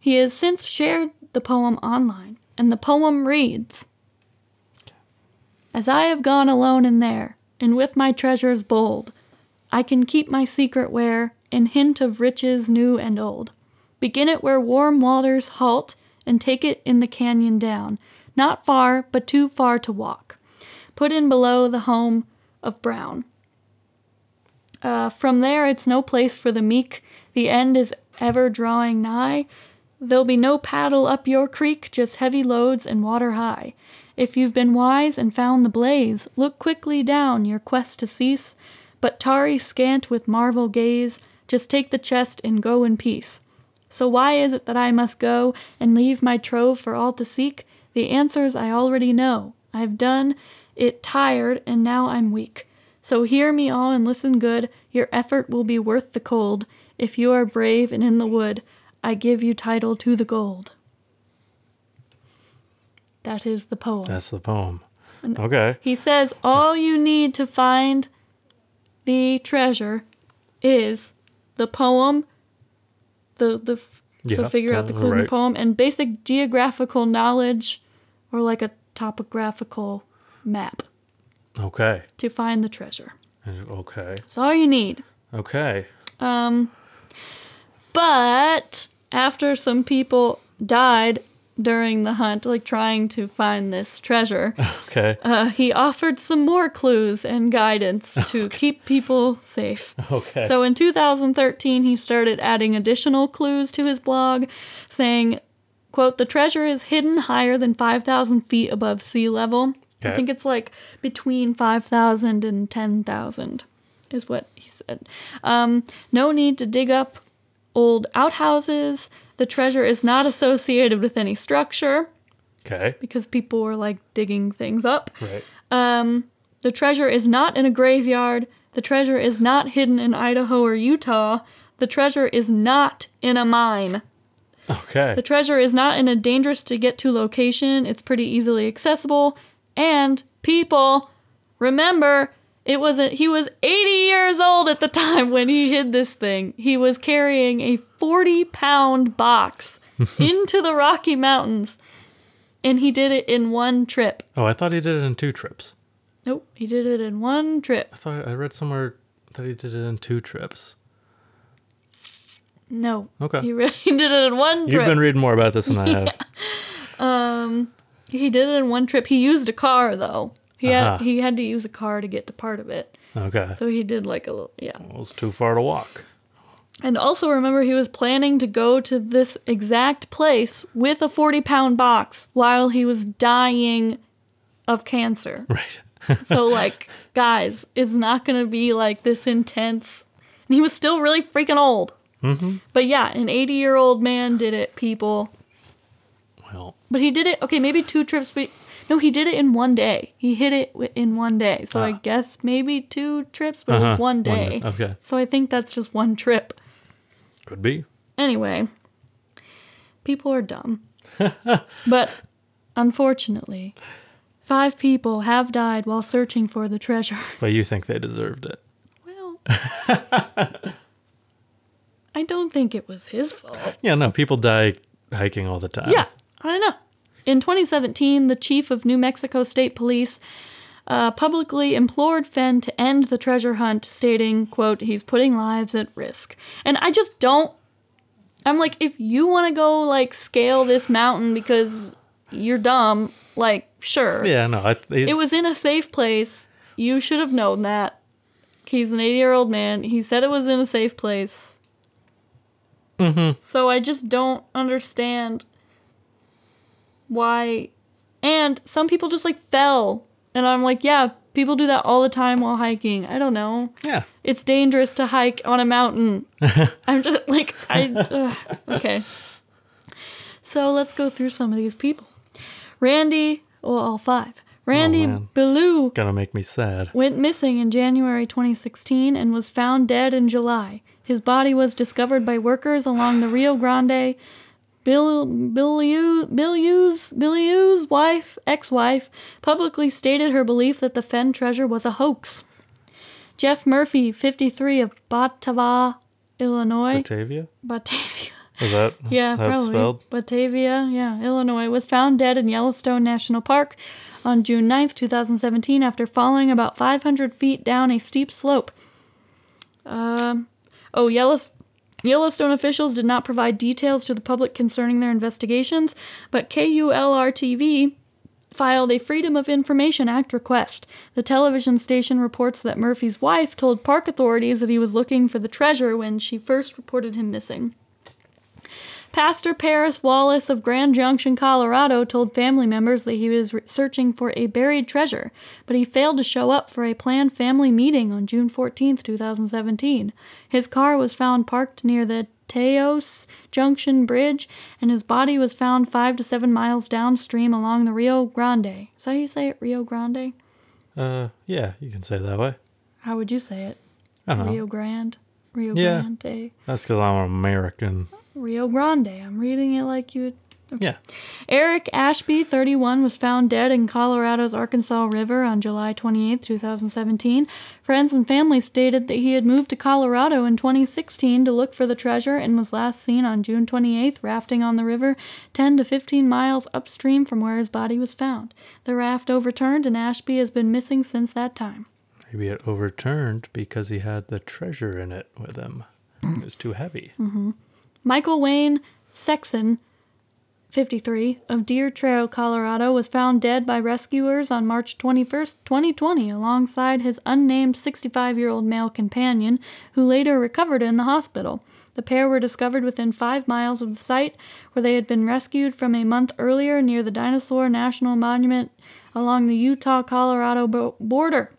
Speaker 1: He has since shared the poem online, and the poem reads As I have gone alone in there, and with my treasures bold, I can keep my secret where, in hint of riches new and old. Begin it where warm waters halt, and take it in the canyon down, not far, but too far to walk. Put in below the home of Brown. Uh, from there, it's no place for the meek. The end is ever drawing nigh. There'll be no paddle up your creek, just heavy loads and water high. If you've been wise and found the blaze, look quickly down your quest to cease. But tarry scant with marvel gaze, just take the chest and go in peace. So why is it that I must go and leave my trove for all to seek? The answers I already know. I've done it tired, and now I'm weak. So hear me all and listen good. Your effort will be worth the cold. If you are brave and in the wood, I give you title to the gold. That is the poem.
Speaker 2: That's the poem. Okay.
Speaker 1: He says all you need to find the treasure is the poem, the the so
Speaker 2: Yeah,
Speaker 1: figure out the
Speaker 2: uh,
Speaker 1: clue in the poem and basic geographical knowledge, or like a topographical map
Speaker 2: Okay.
Speaker 1: to find the treasure.
Speaker 2: Okay.
Speaker 1: That's all you need.
Speaker 2: Okay.
Speaker 1: Um, but after some people died during the hunt, like trying to find this treasure,
Speaker 2: Okay.
Speaker 1: uh, he offered some more clues and guidance to keep people safe.
Speaker 2: Okay.
Speaker 1: So in 2013, he started adding additional clues to his blog, saying, quote, the treasure is hidden higher than 5,000 feet above sea level. I think it's like between 5,000 and 10,000 is what he said. Um, no need to dig up old outhouses. The treasure is not associated with any structure
Speaker 2: okay.
Speaker 1: because people were like digging things up.
Speaker 2: Right.
Speaker 1: Um, the treasure is not in a graveyard. The treasure is not hidden in Idaho or Utah. The treasure is not in a mine.
Speaker 2: Okay.
Speaker 1: The treasure is not in a dangerous to get to location. It's pretty easily accessible. And people, remember, it was a, he was 80 years old at the time when he hid this thing. He was carrying a 40 pound box into the Rocky Mountains, and he did it in one trip.
Speaker 2: Oh, I thought he did it in two trips.
Speaker 1: Nope, he did it in one trip.
Speaker 2: I thought I read somewhere that he did it in two trips.
Speaker 1: No.
Speaker 2: Okay.
Speaker 1: He really did it in one trip.
Speaker 2: You've been reading more about this than I have.
Speaker 1: um, he did it in one trip. He used a car though. He had
Speaker 2: Uh-huh.
Speaker 1: he had to use a car to get to part of it.
Speaker 2: Okay.
Speaker 1: So he did like a little yeah.
Speaker 2: Well, it was too far to walk.
Speaker 1: And also remember he was planning to go to this exact place with a 40 pound box while he was dying of cancer.
Speaker 2: Right.
Speaker 1: so like guys, it's not gonna be like this intense. And he was still really freaking old.
Speaker 2: Mm-hmm.
Speaker 1: But yeah, an 80 year old man did it, people.
Speaker 2: Well,
Speaker 1: But he did it. Okay, maybe two trips. But no, he did it in one day. He hit it in one day. So I
Speaker 2: Ah.
Speaker 1: guess maybe two trips, but it
Speaker 2: Uh-huh,
Speaker 1: was one
Speaker 2: one
Speaker 1: day.
Speaker 2: day, okay.
Speaker 1: So I think that's just one trip.
Speaker 2: could be.
Speaker 1: Anyway, people are dumb. but unfortunately, five people have died while searching for the treasure.
Speaker 2: But you think they deserved it.
Speaker 1: Well, I don't think it was his fault.
Speaker 2: Yeah, no, people die hiking all the time.
Speaker 1: Yeah, I know. In 2017, the chief of New Mexico State Police uh, publicly implored Fenn to end the treasure hunt, stating, quote, he's putting lives at risk. And I just don't I'm like, if you want to go like scale this mountain because you're dumb. Like, sure.
Speaker 2: Yeah, no, I,
Speaker 1: It was in a safe place. You should have known that. He's an 80 year old man. He said it was in a safe place.
Speaker 2: Mm-hmm.
Speaker 1: So I just don't understand why. And some people just like fell. And I'm like, yeah, people do that all the time while hiking. I don't know.
Speaker 2: Yeah.
Speaker 1: It's dangerous to hike on a mountain. I'm just like, I. okay. So let's go through some of these people. Randy, well, all five. Randy
Speaker 2: Oh.
Speaker 1: Bilyeu
Speaker 2: Gonna make me sad.
Speaker 1: went missing in January 2016 and was found dead in July. His body was discovered by workers along the Rio Grande. Bill Bilyeu's Bilyeu's wife, ex-wife, publicly stated her belief that the Fenn treasure was a hoax. Jeff Murphy, 53 of Batavia, Illinois.
Speaker 2: Batavia?
Speaker 1: Batavia.
Speaker 2: Is that
Speaker 1: Yeah,
Speaker 2: how it's
Speaker 1: probably.
Speaker 2: spelled?
Speaker 1: Batavia, yeah, Illinois, was found dead in Yellowstone National Park on June 9th, 2017, after falling about 500 feet down a steep slope. Um, oh, Yellow- Yellowstone officials did not provide details to the public concerning their investigations, but KULR TV filed a Freedom of Information Act request. The television station reports that Murphy's wife told park authorities that he was looking for the treasure when she first reported him missing. Pastor Paris Wallace of Grand Junction, Colorado, told family members that he was searching for a buried treasure, but he failed to show up for a planned family meeting on June 14, 2017. His car was found parked near the Taos Junction Bridge, and his body was found five to seven miles downstream along the Rio Grande. Is that how you say it? Rio Grande?
Speaker 2: Uh, yeah, you can say it that way.
Speaker 1: How would you say it?
Speaker 2: I don't know.
Speaker 1: Rio Grande? Rio
Speaker 2: Yeah.
Speaker 1: Grande?
Speaker 2: That's because I'm American.
Speaker 1: Rio Grande. I'm reading it like you would
Speaker 2: Yeah.
Speaker 1: Eric Ashby, 31, was found dead in Colorado's Arkansas River on July 28, 2017. Friends and family stated that he had moved to Colorado in 2016 to look for the treasure and was last seen on June 28 rafting on the river 10 to 15 miles upstream from where his body was found. The raft overturned and Ashby has been missing since that time.
Speaker 2: Maybe it overturned because he had the treasure in it with him. It was too heavy. Mm-hmm.
Speaker 1: Michael Wayne Sexton, 53, of Deer Trail, Colorado, was found dead by rescuers on March 21st, 2020, alongside his unnamed 65 year old male companion, who later recovered in the hospital. The pair were discovered within five miles of the site where they had been rescued from a month earlier near the Dinosaur National Monument along the Utah Colorado border.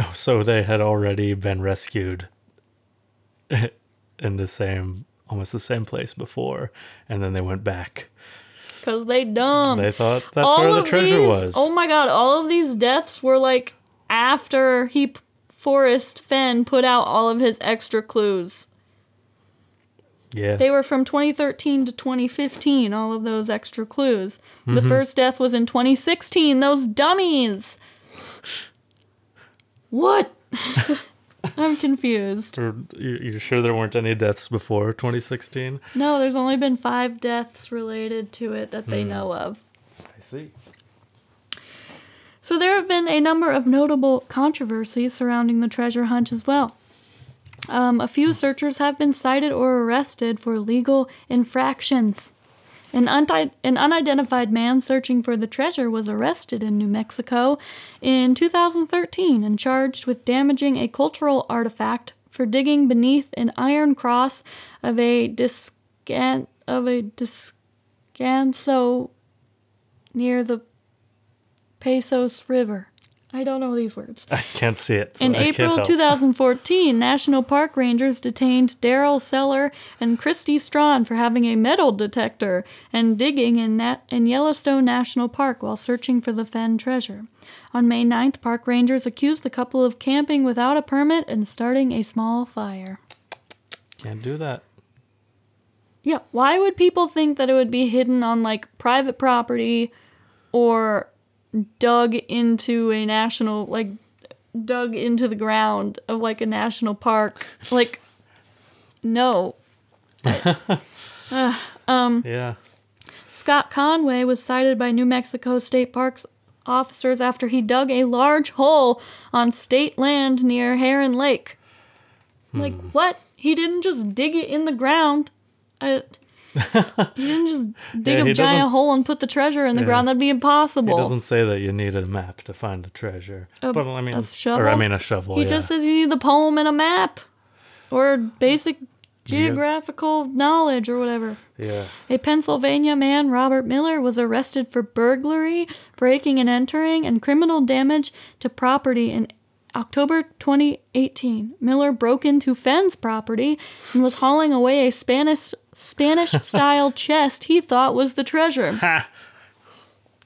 Speaker 2: Oh, so they had already been rescued in the same, almost the same place before, and then they went back.
Speaker 1: Because they dumb.
Speaker 2: They thought that's where the treasure
Speaker 1: these-
Speaker 2: was.
Speaker 1: Oh my god, all of these deaths were like after he Forrest Fenn put out all of his extra clues.
Speaker 2: yeah.
Speaker 1: They were from 2013 to 2015, all of those extra clues. The
Speaker 2: Mm-hmm.
Speaker 1: first death was in 2016, those dummies. What? I'm confused.
Speaker 2: Or you you sure there weren't any deaths before 2016?
Speaker 1: No, there's only been five deaths related to it that they know of.
Speaker 2: I see.
Speaker 1: So there have been a number of notable controversies surrounding the treasure hunt as well. Um, a few searchers have been cited or arrested for legal infractions. An, unti- an unidentified man searching for the treasure was arrested in New Mexico in 2013 and charged with damaging a cultural artifact for digging beneath an iron cross of a discan of a descanso near the Pecos River. I don't know these words.
Speaker 2: I can't see it. So
Speaker 1: In
Speaker 2: I
Speaker 1: April 2014, National Park Rangers detained Daryl Seller and Christy Strawn for having a metal detector and digging in, Nat- in Yellowstone National Park while searching for the Fenn treasure. On May 9th, park rangers accused the couple of camping without a permit and starting a small fire.
Speaker 2: Can't do that.
Speaker 1: Yeah, why would people think that it would be hidden on like private property or dug into a national like dug into the ground of like a national park? Like no.
Speaker 2: um Yeah.
Speaker 1: Scott Conway was cited by New Mexico State Parks officers after he dug a large hole on state land near Heron Lake. Like, what? He didn't just dig it in the ground. I, he didn't just dig
Speaker 2: Yeah,
Speaker 1: a giant hole and put the treasure in the
Speaker 2: Yeah.
Speaker 1: ground. That'd be impossible.
Speaker 2: It
Speaker 1: impossible.
Speaker 2: doesn't say that you need a map to find the treasure.
Speaker 1: A-
Speaker 2: but I mean,
Speaker 1: a
Speaker 2: or I mean a shovel.
Speaker 1: he
Speaker 2: yeah.
Speaker 1: just says you need the poem and a map, or basic geographical knowledge, or whatever.
Speaker 2: yeah.
Speaker 1: A Pennsylvania man, Robert Miller, was arrested for burglary, breaking and entering, and criminal damage to property in October 2018. Miller broke into Fenn's property and was hauling away a Spanish Spanish style chest he thought was the treasure.
Speaker 2: Ha.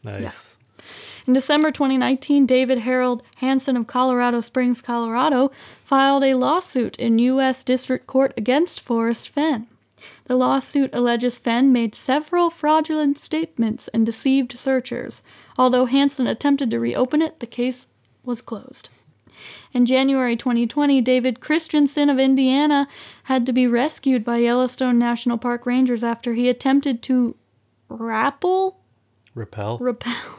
Speaker 2: Nice.
Speaker 1: In December 2019, David Harold Hansen of Colorado Springs, Colorado, filed a lawsuit in U.S. District Court against Forrest Fenn. The lawsuit alleges Fenn made several fraudulent statements and deceived searchers. Although Hansen attempted to reopen it, the case was closed. In January 2020, David Christensen of Indiana had to be rescued by Yellowstone National Park rangers after he attempted to rappel?
Speaker 2: Repel.
Speaker 1: repel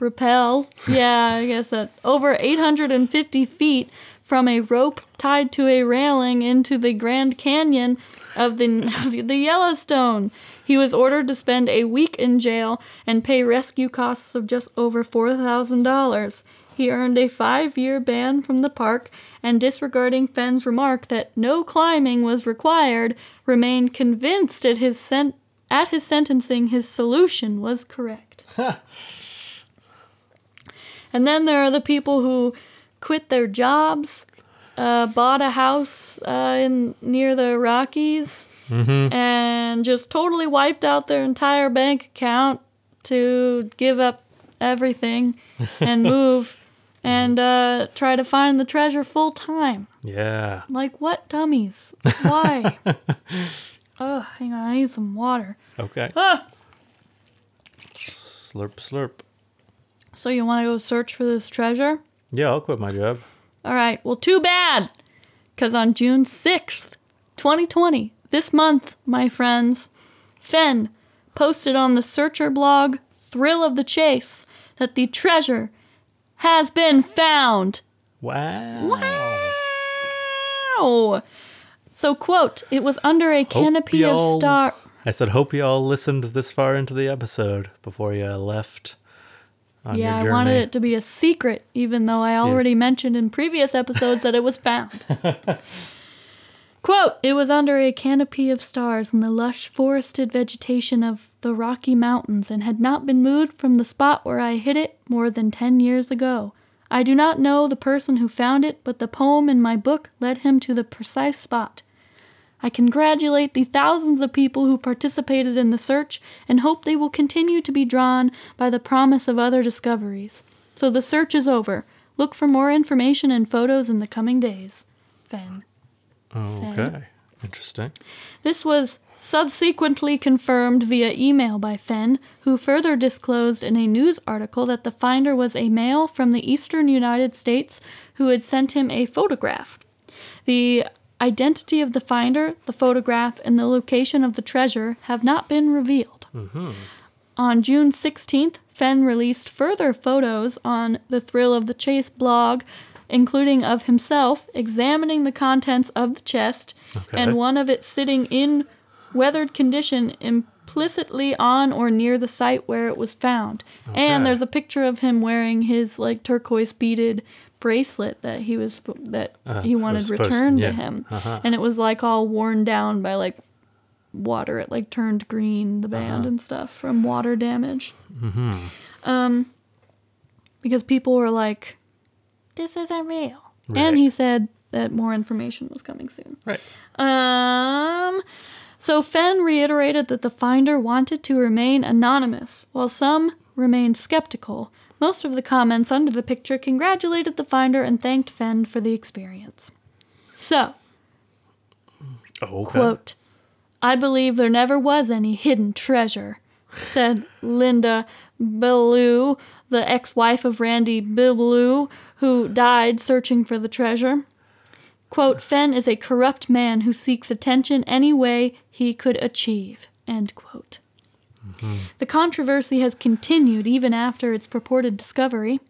Speaker 1: repel yeah i guess that over 850 feet from a rope tied to a railing into the grand canyon of the, of the yellowstone. He was ordered to spend a week in jail and pay rescue costs of just over $4000 he earned a five-year ban from the park and disregarding fenn's remark that no climbing was required remained convinced at his sen- at his sentencing his solution was correct. And then there are the people who quit their jobs, uh, bought a house uh, in near the Rockies, and just totally wiped out their entire bank account to give up everything and move and uh, try to find the treasure full time.
Speaker 2: Yeah.
Speaker 1: Like what dummies? Why? oh, hang on, I need some water.
Speaker 2: Okay.
Speaker 1: Ah!
Speaker 2: Slurp, slurp.
Speaker 1: So you want to go search for this treasure?
Speaker 2: Yeah, I'll quit my job.
Speaker 1: All right. Well, too bad. Because on June 6th, 2020, this month, my friends, Fenn posted on the Searcher blog Thrill of the Chase that the treasure has been found.
Speaker 2: Wow.
Speaker 1: Wow. So, quote, it was under a canopy of
Speaker 2: y'all-
Speaker 1: star.
Speaker 2: I said, hope you all listened this far into the episode before you left
Speaker 1: Yeah, I wanted it to be a secret, even though I already mentioned in previous episodes that it was found. Quote, it was under a canopy of stars in the lush forested vegetation of the Rocky Mountains and had not been moved from the spot where I hid it more than ten years ago. I do not know the person who found it, but the poem in my book led him to the precise spot. I congratulate the thousands of people who participated in the search and hope they will continue to be drawn by the promise of other discoveries. So the search is over. Look for more information and photos in the coming days. Said.
Speaker 2: Okay. Interesting.
Speaker 1: This was subsequently confirmed via email by Fenn, who further disclosed in a news article that the finder was a male from the eastern United States who had sent him a photograph. The identity of the finder, the photograph, and the location of the treasure have not been revealed. Mm-hmm. On June 16th, Fenn released further photos on the Thrill of the Chase blog, including of himself examining the contents of the chest
Speaker 2: Okay.
Speaker 1: and one of it sitting in weathered condition implicitly on or near the site where it was found. And there's a picture of him wearing his like turquoise beaded bracelet that he was that
Speaker 2: Uh,
Speaker 1: he wanted returned
Speaker 2: yeah.
Speaker 1: to him.
Speaker 2: Uh-huh.
Speaker 1: And it was like all worn down by like water. It like turned green, the band
Speaker 2: Uh-huh.
Speaker 1: and stuff from water damage. Mm-hmm. Um, because people were like, "This isn't real,"
Speaker 2: Right.
Speaker 1: and he said that more information was coming soon.
Speaker 2: Right.
Speaker 1: Um, so Fenn reiterated that the finder wanted to remain anonymous, while some remained skeptical. Most of the comments under the picture congratulated the finder and thanked Fenn for the experience. So,
Speaker 2: Oh, okay.
Speaker 1: Quote, I believe there never was any hidden treasure, said Linda Bilyeu, the ex wife of Randy Bilyeu, who died searching for the treasure. Quote, Fenn is a corrupt man who seeks attention any way he could achieve. End quote. The controversy has continued even after its purported discovery.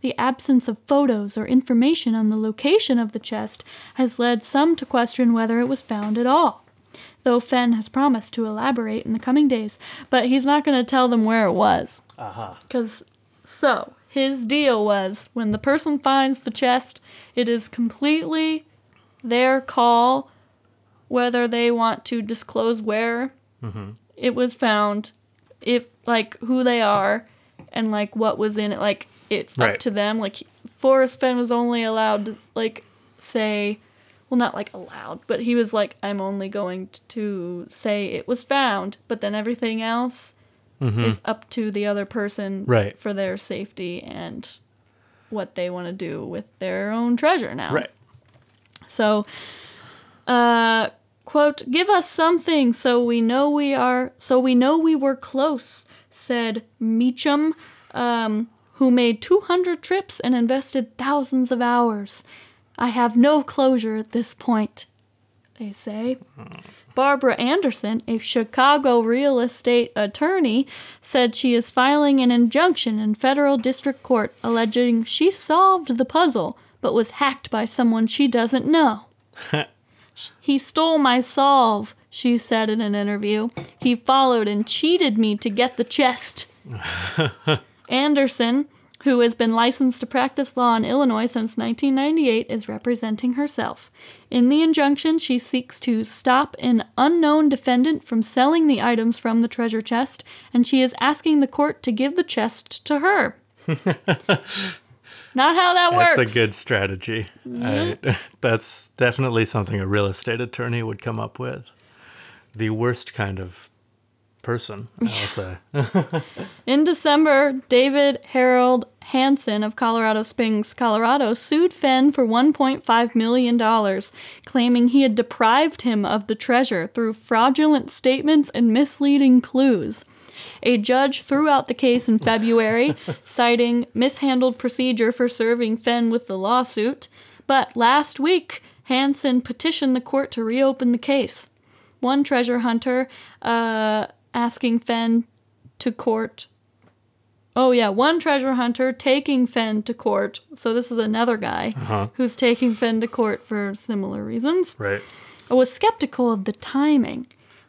Speaker 1: The absence of photos or information on the location of the chest has led some to question whether it was found at all. Though Fenn has promised to elaborate in the coming days. But he's not going to tell them where it was.
Speaker 2: Uh huh.
Speaker 1: Because, so, his deal was when the person finds the chest, it is completely their call whether they want to disclose where it was found, if, like, who they are, and, like, what was in it. Like, it's up to them. Like, Forrest Fenn was only allowed to, like, say, well, not like allowed, but he was like, I'm only going to say it was found, but then everything else is up to the other person
Speaker 2: Right.
Speaker 1: for their safety and what they want to do with their own treasure now.
Speaker 2: Right.
Speaker 1: So, uh, quote, give us something so we know we are, so we know we were close, said Meacham, um, who made 200 trips and invested thousands of hours. I have no closure at this point, they say. Barbara Anderson, a Chicago real estate attorney, said she is filing an injunction in federal district court alleging she solved the puzzle but was hacked by someone she doesn't know. he stole my solve, she said in an interview. He followed and cheated me to get the chest. Anderson, who has been licensed to practice law in Illinois since 1998, is representing herself. In the injunction, she seeks to stop an unknown defendant from selling the items from the treasure chest, and she is asking the court to give the chest to her. Not how that works.
Speaker 2: That's a good strategy. I, that's definitely something a real estate attorney would come up with. The worst kind of person, I'll say.
Speaker 1: In December, David Harold Hansen of Colorado Springs, Colorado, sued Fenn for $1.5 million, claiming he had deprived him of the treasure through fraudulent statements and misleading clues. A judge threw out the case in February, citing mishandled procedure for serving Fenn with the lawsuit. But last week, Hansen petitioned the court to reopen the case. One treasure hunter uh, asking Fenn to court. Oh, yeah, one treasure hunter taking Fenn to court. So this is another guy
Speaker 2: Uh-huh.
Speaker 1: who's taking Fenn to court for similar reasons.
Speaker 2: Right.
Speaker 1: I was skeptical of the timing.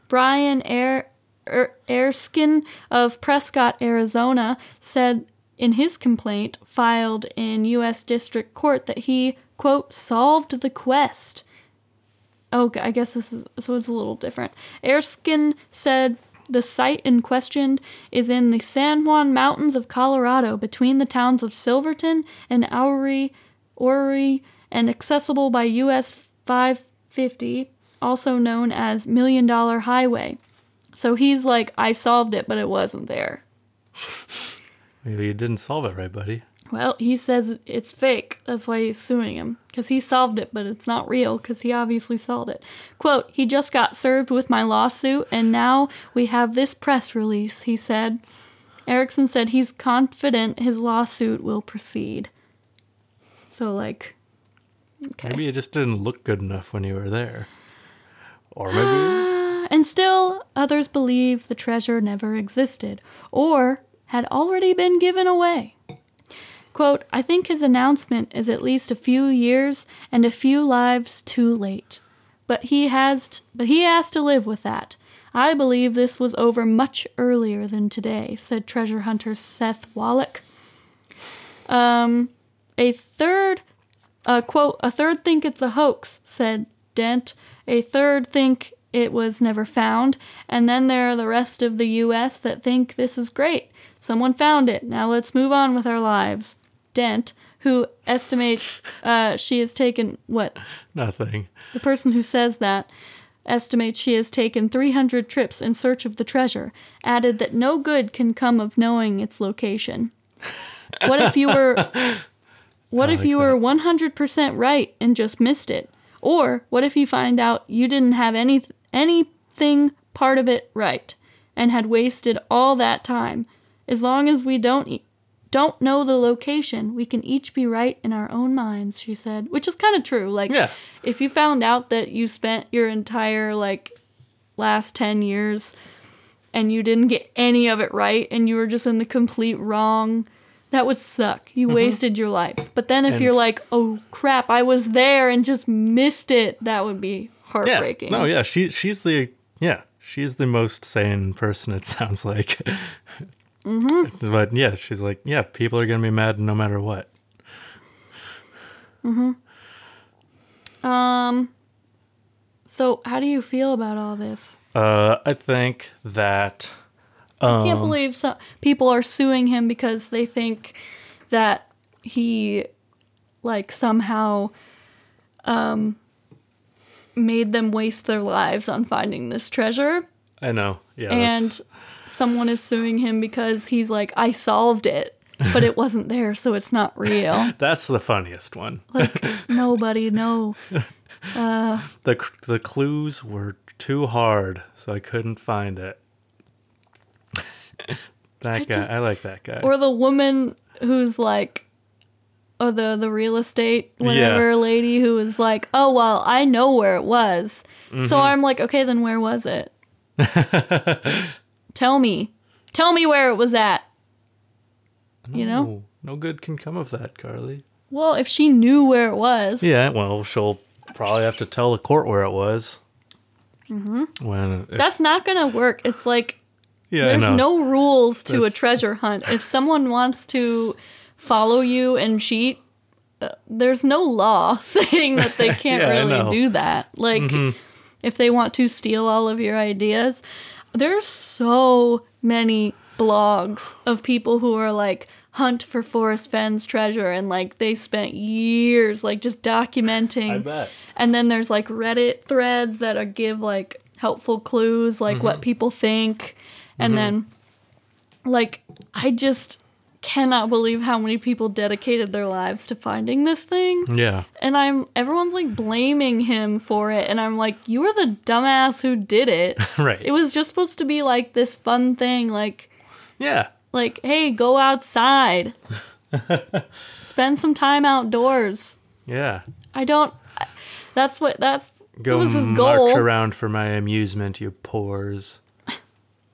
Speaker 1: Brian er- er- Erskine of Prescott, Arizona, said in his complaint filed in U.S. District Court that he, quote, solved the quest. Oh, I guess this is so it's a little different. Erskine said the site in question is in the San Juan Mountains of Colorado between the towns of Silverton and Ouray, Ouray, and accessible by US 550, also known as Million Dollar Highway. So he's like, I solved it, but it wasn't there.
Speaker 2: Maybe you didn't solve it right, buddy.
Speaker 1: Well, he says it's fake. That's why he's suing him. Because he solved it, but it's not real, because he obviously solved it. Quote, he just got served with my lawsuit, and now we have this press release, he said. Erickson said he's confident his lawsuit will proceed. So, like, okay.
Speaker 2: Maybe it just didn't look good enough when you were there. Or maybe.
Speaker 1: And still, others believe the treasure never existed or had already been given away. Quote, I think his announcement is at least a few years and a few lives too late. But he has t- but he has to live with that. I believe this was over much earlier than today, said treasure hunter Seth Wallach. Um, a third, uh, quote, a third think it's a hoax, said Dent. A third think it was never found. And then there are the rest of the U.S. that think this is great. Someone found it. Now let's move on with our lives. Dent, who estimates uh, she has taken, what?
Speaker 2: Nothing.
Speaker 1: The person who says that estimates she has taken 300 trips in search of the treasure, added that no good can come of knowing its location. What if you were What if
Speaker 2: like
Speaker 1: you were 100% right and just missed it? Or what if you find out you didn't have any anything part of it right and had wasted all that time? As long as we don't don't know the location, we can each be right in our own minds, she said, which is kind of true. Like
Speaker 2: Yeah.
Speaker 1: if you found out that you spent your entire like last 10 years and you didn't get any of it right and you were just in the complete wrong that would suck you mm-hmm. wasted your life but then if
Speaker 2: And-
Speaker 1: you're like oh crap i was there and just missed it that would be
Speaker 2: Yeah.
Speaker 1: heartbreaking
Speaker 2: No, yeah. She she's the Yeah, she's the most sane person. It sounds like. Mm-hmm. But yeah, she's like, yeah, people are gonna be mad no matter what.
Speaker 1: Um. So, how do you feel about all this?
Speaker 2: Uh, I think that.
Speaker 1: I can't
Speaker 2: um,
Speaker 1: believe some people are suing him because they think that he, like, somehow, um, made them waste their lives on finding this treasure.
Speaker 2: I know. Yeah.
Speaker 1: and someone is suing him because he's like, I solved it, but it wasn't there, so it's not real.
Speaker 2: that's the funniest one.
Speaker 1: Like, nobody, no.
Speaker 2: the The clues were too hard, so I couldn't find it. that
Speaker 1: I
Speaker 2: guy,
Speaker 1: just-
Speaker 2: I like that guy.
Speaker 1: Or the woman who's like, or the, the real estate, whatever lady who was like, oh, well, I know where it was.
Speaker 2: Mm-hmm.
Speaker 1: So I'm like, okay, then where was it? Tell me. Tell me where it was at. You know?
Speaker 2: No, no good can come of that, Carly.
Speaker 1: Well, if she knew where it was.
Speaker 2: Yeah, well, she'll probably have to tell the court where it was. Mm-hmm. When if-
Speaker 1: That's not gonna work. It's like
Speaker 2: yeah,
Speaker 1: there's no rules to
Speaker 2: That's-
Speaker 1: a treasure hunt. If someone wants to follow you and cheat, uh, there's no law saying that they can't
Speaker 2: Yeah,
Speaker 1: really do that. Like if they want to steal all of your ideas, there's so many blogs of people who are like hunt for Forrest Fenn's treasure and like they spent years like just documenting
Speaker 2: I bet.
Speaker 1: and then there's like Reddit threads that are, give like helpful clues, like what mm-hmm. people think. And mm-hmm. then, like, I just cannot believe how many people dedicated their lives to finding this thing.
Speaker 2: Yeah.
Speaker 1: And I'm, everyone's like blaming him for it. And I'm like, you were the dumbass who did it.
Speaker 2: Right.
Speaker 1: it was just supposed to be like this fun thing. Like,
Speaker 2: yeah.
Speaker 1: like, hey, go outside, spend some time outdoors.
Speaker 2: Yeah.
Speaker 1: I don't, I- that's what, that's,
Speaker 2: Go
Speaker 1: that was his
Speaker 2: march
Speaker 1: goal.
Speaker 2: around for my amusement, you pores.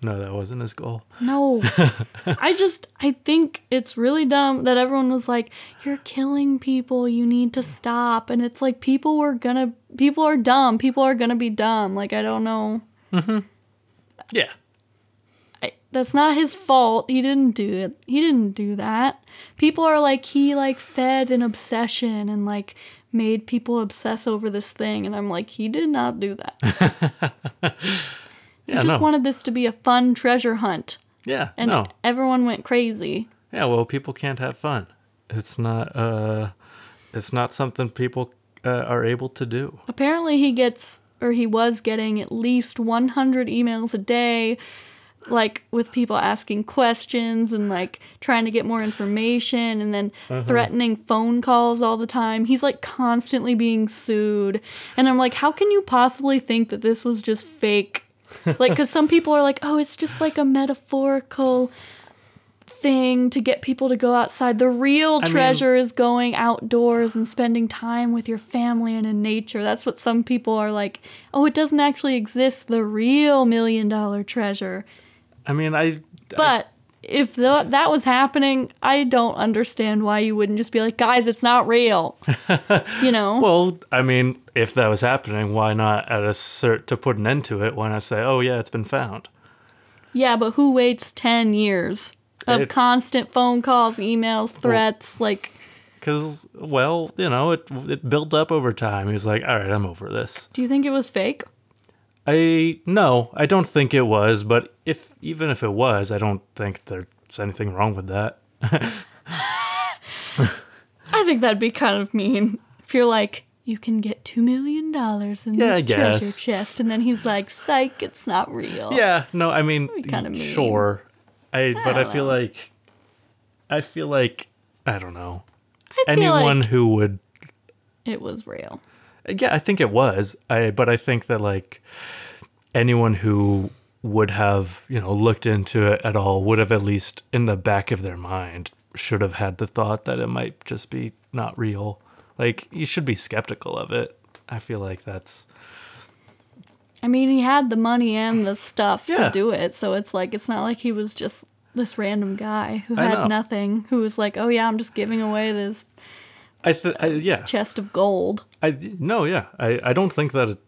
Speaker 2: No, that wasn't his goal.
Speaker 1: No. I just I think it's really dumb that everyone was like, You're killing people, you need to stop. And it's like people were gonna people are dumb. People are gonna be dumb. Like I don't know. Mm-hmm.
Speaker 2: Yeah.
Speaker 1: I, that's not his fault. He didn't do it. He didn't do that. People are like he like fed an obsession and like made people obsess over this thing and I'm like he did not do that.
Speaker 2: Yeah.
Speaker 1: He just
Speaker 2: no.
Speaker 1: wanted this to be a fun treasure hunt
Speaker 2: yeah.
Speaker 1: and
Speaker 2: no.
Speaker 1: everyone went crazy.
Speaker 2: Yeah. Well, people can't have fun. It's not. Uh, it's not something people uh, are able to do.
Speaker 1: apparently he gets or he was getting at least 100 emails a day like with people asking questions and like trying to get more information and then threatening phone calls all the time he's like constantly being sued and i'm like how can you possibly think that this was just fake like because some people are like oh it's just like a metaphorical thing to get people to go outside. The real
Speaker 2: mean-
Speaker 1: treasure is going outdoors and spending time with your family and in nature. That's what some people are like, oh, it doesn't actually exist, the real million dollar treasure.
Speaker 2: I mean, I.
Speaker 1: But if th- that was happening, I don't understand why you wouldn't just be like, guys, it's not real. you know?
Speaker 2: Well, I mean, if that was happening, why not at a cert to put an end to it? Why not say, "Oh yeah, it's been found"?
Speaker 1: yeah, but who waits 10 years of
Speaker 2: It-
Speaker 1: constant phone calls, emails, threats? like,
Speaker 2: Because, well, you know, it it built up over time. He was like, "All right, I'm over this."
Speaker 1: do you think it was fake?
Speaker 2: I no, I don't think it was. But if even if it was, I don't think there's anything wrong with that.
Speaker 1: I think that'd be kind of mean. If you're like, you can get two million dollars in
Speaker 2: Yeah, I
Speaker 1: this treasure chest, and then he's like, psych, it's not real.
Speaker 2: Yeah, no, I mean,
Speaker 1: kinda mean.
Speaker 2: sure. I but I
Speaker 1: don't
Speaker 2: feel
Speaker 1: know.
Speaker 2: like I feel like I don't know
Speaker 1: I
Speaker 2: anyone
Speaker 1: like
Speaker 2: who would
Speaker 1: it was real.
Speaker 2: Yeah, I think it was. I but I think that like anyone who would have, you know, looked into it at all would have at least in the back of their mind should have had the thought that it might just be not real. Like you should be skeptical of it. I feel like that's
Speaker 1: I mean, he had the money and the stuff
Speaker 2: Yeah.
Speaker 1: to do it, so it's like it's not like he was just this random guy who had nothing, who was like, oh yeah, I'm just giving away this
Speaker 2: I th- I, yeah.
Speaker 1: chest of gold.
Speaker 2: I no, yeah. I I don't think that it,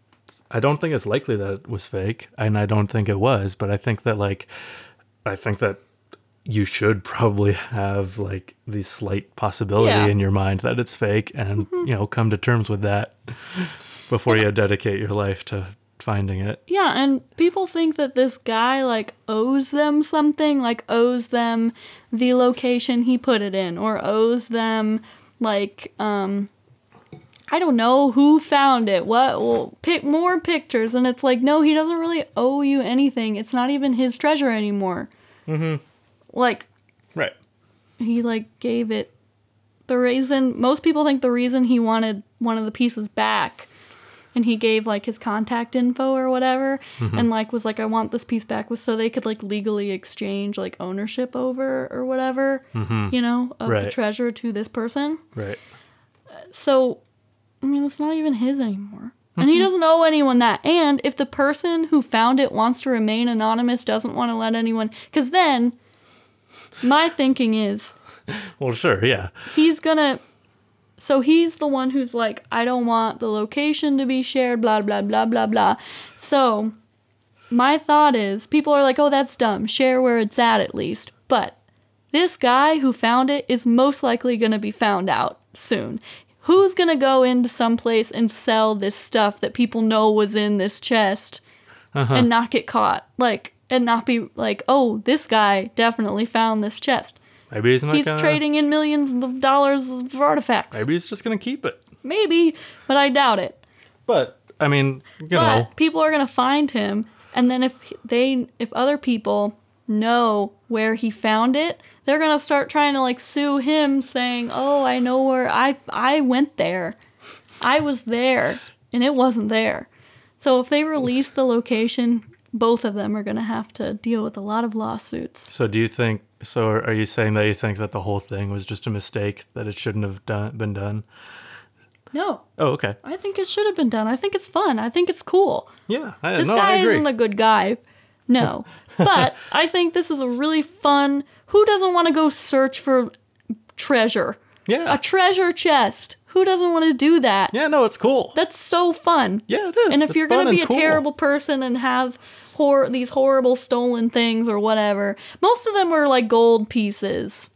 Speaker 2: I don't think it's likely that it was fake, and I don't think it was, but I think that like I think that you should probably have like the slight possibility
Speaker 1: Yeah.
Speaker 2: in your mind that it's fake and you know come to terms with that before you dedicate your life to finding it.
Speaker 1: Yeah, and people think that this guy like owes them something, like owes them the location he put it in, or owes them like um I don't know who found it. What? Well, pick more pictures, and it's like no, he doesn't really owe you anything. It's not even his treasure anymore. Mm-hmm. Like
Speaker 2: Right.
Speaker 1: he like gave it the reason most people think the reason he wanted one of the pieces back and he gave like his contact info or whatever
Speaker 2: Mm-hmm.
Speaker 1: and like was like I want this piece back was so they could like legally exchange like ownership over or whatever you know of the
Speaker 2: Mm-hmm.
Speaker 1: Treasure to this person
Speaker 2: Right.
Speaker 1: so I mean it's not even his anymore. And he doesn't owe anyone that. And if the person who found it wants to remain anonymous doesn't want to let anyone because then my thinking is
Speaker 2: Well, sure, yeah.
Speaker 1: he's gonna so he's the one who's like i don't want the location to be shared blah blah blah blah blah. So my thought is people are like oh that's dumb. Share where it's at at least. But this guy who found it is most likely gonna be found out soon who's gonna go into some place and sell this stuff that people know was in this chest uh-huh. and not get caught like and not be like oh this guy definitely found this chest
Speaker 2: Maybe he's not
Speaker 1: He's
Speaker 2: gonna
Speaker 1: trading in millions of dollars of artifacts.
Speaker 2: Maybe he's just gonna keep it.
Speaker 1: Maybe, but I doubt it.
Speaker 2: But I mean, you
Speaker 1: But
Speaker 2: know,
Speaker 1: people are gonna find him, and then if they, if other people know where he found it, they're gonna start trying to like sue him, saying, "Oh, I know where I I went there, I was there, and it wasn't there." So if they release the location, both of them are gonna have to deal with a lot of lawsuits.
Speaker 2: so do you think? So are you saying that you think that the whole thing was just a mistake that it shouldn't have done been done?
Speaker 1: No,
Speaker 2: Oh, okay.
Speaker 1: I think it should have been done. I think it's fun. I think it's cool.
Speaker 2: Yeah, I,
Speaker 1: This
Speaker 2: no,
Speaker 1: guy
Speaker 2: I
Speaker 1: isn't a good guy. No. but I think this is a really fun. Who doesn't want to go search for treasure?
Speaker 2: yeah,
Speaker 1: A treasure chest. Who doesn't want to do that?
Speaker 2: yeah, no, it's cool.
Speaker 1: That's so fun.
Speaker 2: yeah, it is.
Speaker 1: and if
Speaker 2: It's
Speaker 1: you're going to be a
Speaker 2: cool.
Speaker 1: terrible person and have hor- these horrible stolen things or whatever, most of them were like gold pieces.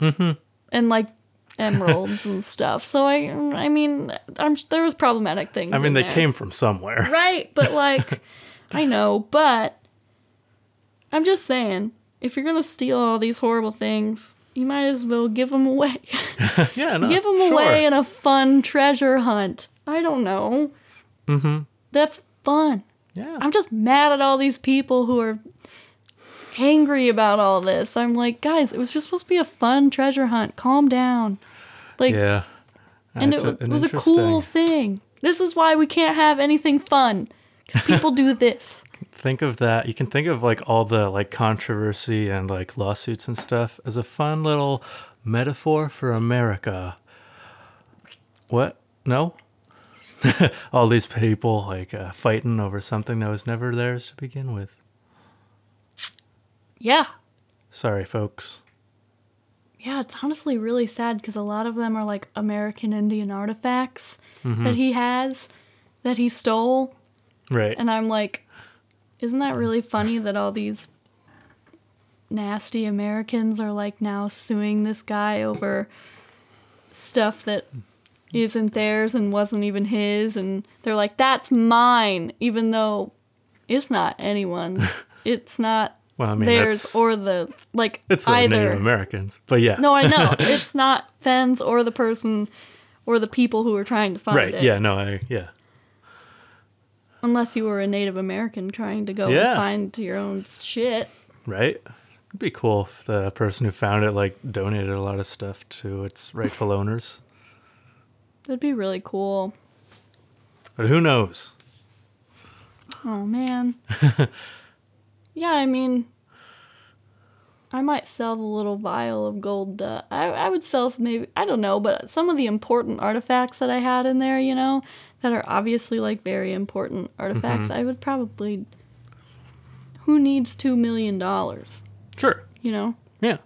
Speaker 1: Mm-hmm. And like emeralds and stuff. So I I mean, I'm there was problematic things.
Speaker 2: I mean, they
Speaker 1: there.
Speaker 2: came from somewhere.
Speaker 1: Right, but like, I know, but I'm just saying, if you're gonna steal all these horrible things, you might as well give them away.
Speaker 2: yeah, no,
Speaker 1: give them
Speaker 2: sure.
Speaker 1: away in a fun treasure hunt. I don't know. Mm-hmm. That's fun.
Speaker 2: Yeah,
Speaker 1: I'm just mad at all these people who are angry about all this. I'm like, guys, it was just supposed to be a fun treasure hunt. Calm down. Like,
Speaker 2: yeah.
Speaker 1: and it,
Speaker 2: a-
Speaker 1: it was a cool thing. This is why we can't have anything fun. Because people do this.
Speaker 2: Think of that you can think of like all the like controversy and like lawsuits and stuff as a fun little metaphor for america. What? No? All these people like uh, fighting over something that was never theirs to begin with.
Speaker 1: Yeah.
Speaker 2: sorry folks.
Speaker 1: Yeah, it's honestly really sad because a lot of them are like American Indian artifacts that he has that he stole.
Speaker 2: right.
Speaker 1: And I'm like, isn't that really funny that all these nasty Americans are like now suing this guy over stuff that isn't theirs and wasn't even his? And they're like, that's mine, even though it's not anyone's. it's not
Speaker 2: well i mean
Speaker 1: theirs or the, like,
Speaker 2: it's the
Speaker 1: either.
Speaker 2: native americans but yeah
Speaker 1: No, I know. it's not Fenn's or the person or the people who are trying to find
Speaker 2: right
Speaker 1: it. Right.
Speaker 2: Yeah no i yeah
Speaker 1: Unless you were a Native American trying to go
Speaker 2: Yeah.
Speaker 1: and find your own shit.
Speaker 2: right it'd be cool if the person who found it like donated a lot of stuff to its rightful owners
Speaker 1: That'd be really cool.
Speaker 2: but who knows
Speaker 1: Oh man. yeah, I mean, I might sell the little vial of gold. Uh, I I would sell maybe I don't know, but some of the important artifacts that I had in there, you know, that are obviously like very important artifacts. I would probably. Who needs two million dollars?
Speaker 2: sure
Speaker 1: You know.
Speaker 2: yeah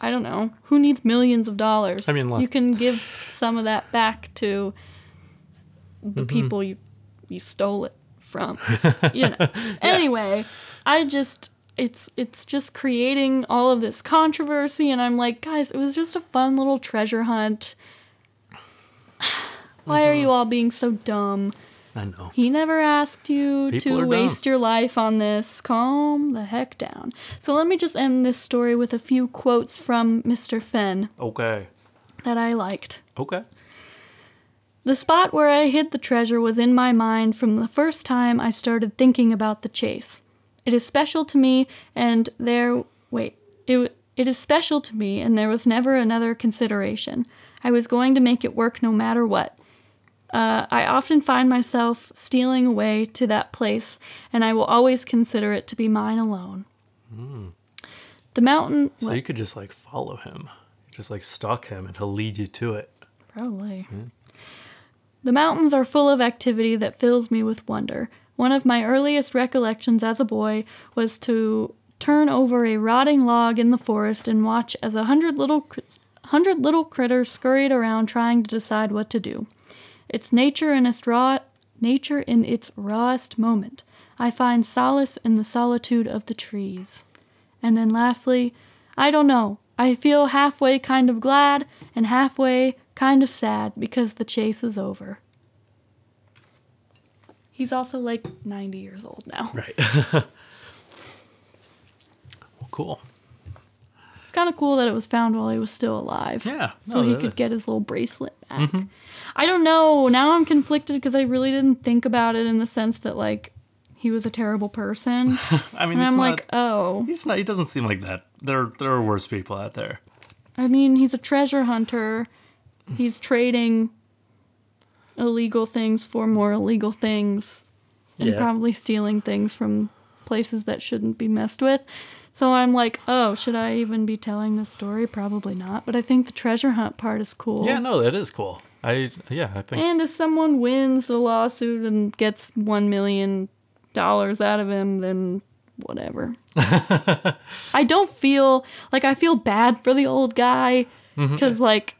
Speaker 1: I don't know. Who needs millions of dollars?
Speaker 2: I mean, lots-
Speaker 1: you can give some of that back to the
Speaker 2: Mm-hmm.
Speaker 1: people you you stole it from. you know. Anyway, I just it's it's just creating all of this controversy and I'm like, guys, it was just a fun little treasure hunt. Why are you mm-hmm. all being so dumb?
Speaker 2: I know.
Speaker 1: He never asked you
Speaker 2: People
Speaker 1: to waste your life on this. Calm the heck down. So let me just end this story with a few quotes from Mr. Fenn
Speaker 2: Okay.
Speaker 1: that I liked.
Speaker 2: Okay.
Speaker 1: The spot where I hid the treasure was in my mind from the first time I started thinking about the chase. It is special to me, and there. Wait. It, it is special to me, and there was never another consideration. I was going to make it work no matter what. Uh, I often find myself stealing away to that place, and I will always consider it to be mine alone. The mountain.
Speaker 2: So you could just like follow him, just like stalk him, and he'll lead you to it.
Speaker 1: Probably. The mountains are full of activity that fills me with wonder. One of my earliest recollections as a boy was to turn over a rotting log in the forest and watch as a hundred little cr- hundred little critters scurried around trying to decide what to do. It's nature in its raw nature in its rawest moment. I find solace in the solitude of the trees. And then lastly, I don't know. I feel halfway kind of glad and halfway kind of sad because the chase is over. He's also like 90 years old now.
Speaker 2: Right. well, cool.
Speaker 1: Kind of cool that it was found while he was still alive.
Speaker 2: Yeah.
Speaker 1: So he could
Speaker 2: is.
Speaker 1: get his little bracelet back. Mm-hmm. I don't know. Now I'm conflicted because I really didn't think about it in the sense that, like, he was a terrible person.
Speaker 2: I mean,
Speaker 1: and I'm
Speaker 2: not,
Speaker 1: like, oh.
Speaker 2: he's not. He doesn't seem like that. There, there are worse people out there.
Speaker 1: I mean, he's a treasure hunter. He's trading illegal things for more illegal things and
Speaker 2: Yeah.
Speaker 1: probably stealing things from places that shouldn't be messed with. So I'm like, oh, should I even be telling this story? Probably not. But I think the treasure hunt part is cool.
Speaker 2: Yeah, no, that is cool. I, yeah, I think.
Speaker 1: And if someone wins the lawsuit and gets one million dollars out of him, then whatever. I don't feel like I feel bad for the old guy because like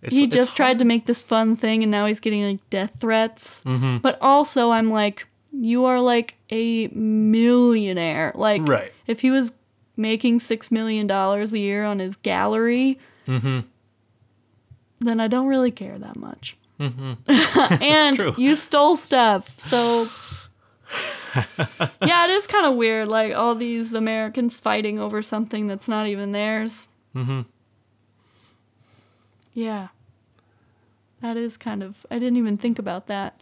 Speaker 2: It's,
Speaker 1: he
Speaker 2: it's
Speaker 1: just tried to make this fun thing and now he's getting like death threats.
Speaker 2: Mm-hmm.
Speaker 1: But also, I'm like, you are like a millionaire. Like,
Speaker 2: Right.
Speaker 1: if he was making six million dollars a year on his gallery,
Speaker 2: Mm-hmm.
Speaker 1: then I don't really care that much. and
Speaker 2: true.
Speaker 1: you stole stuff, so yeah, it is kind of weird. Like all these Americans fighting over something that's not even theirs.
Speaker 2: Mm-hmm.
Speaker 1: Yeah. That is kind of I didn't even think about that.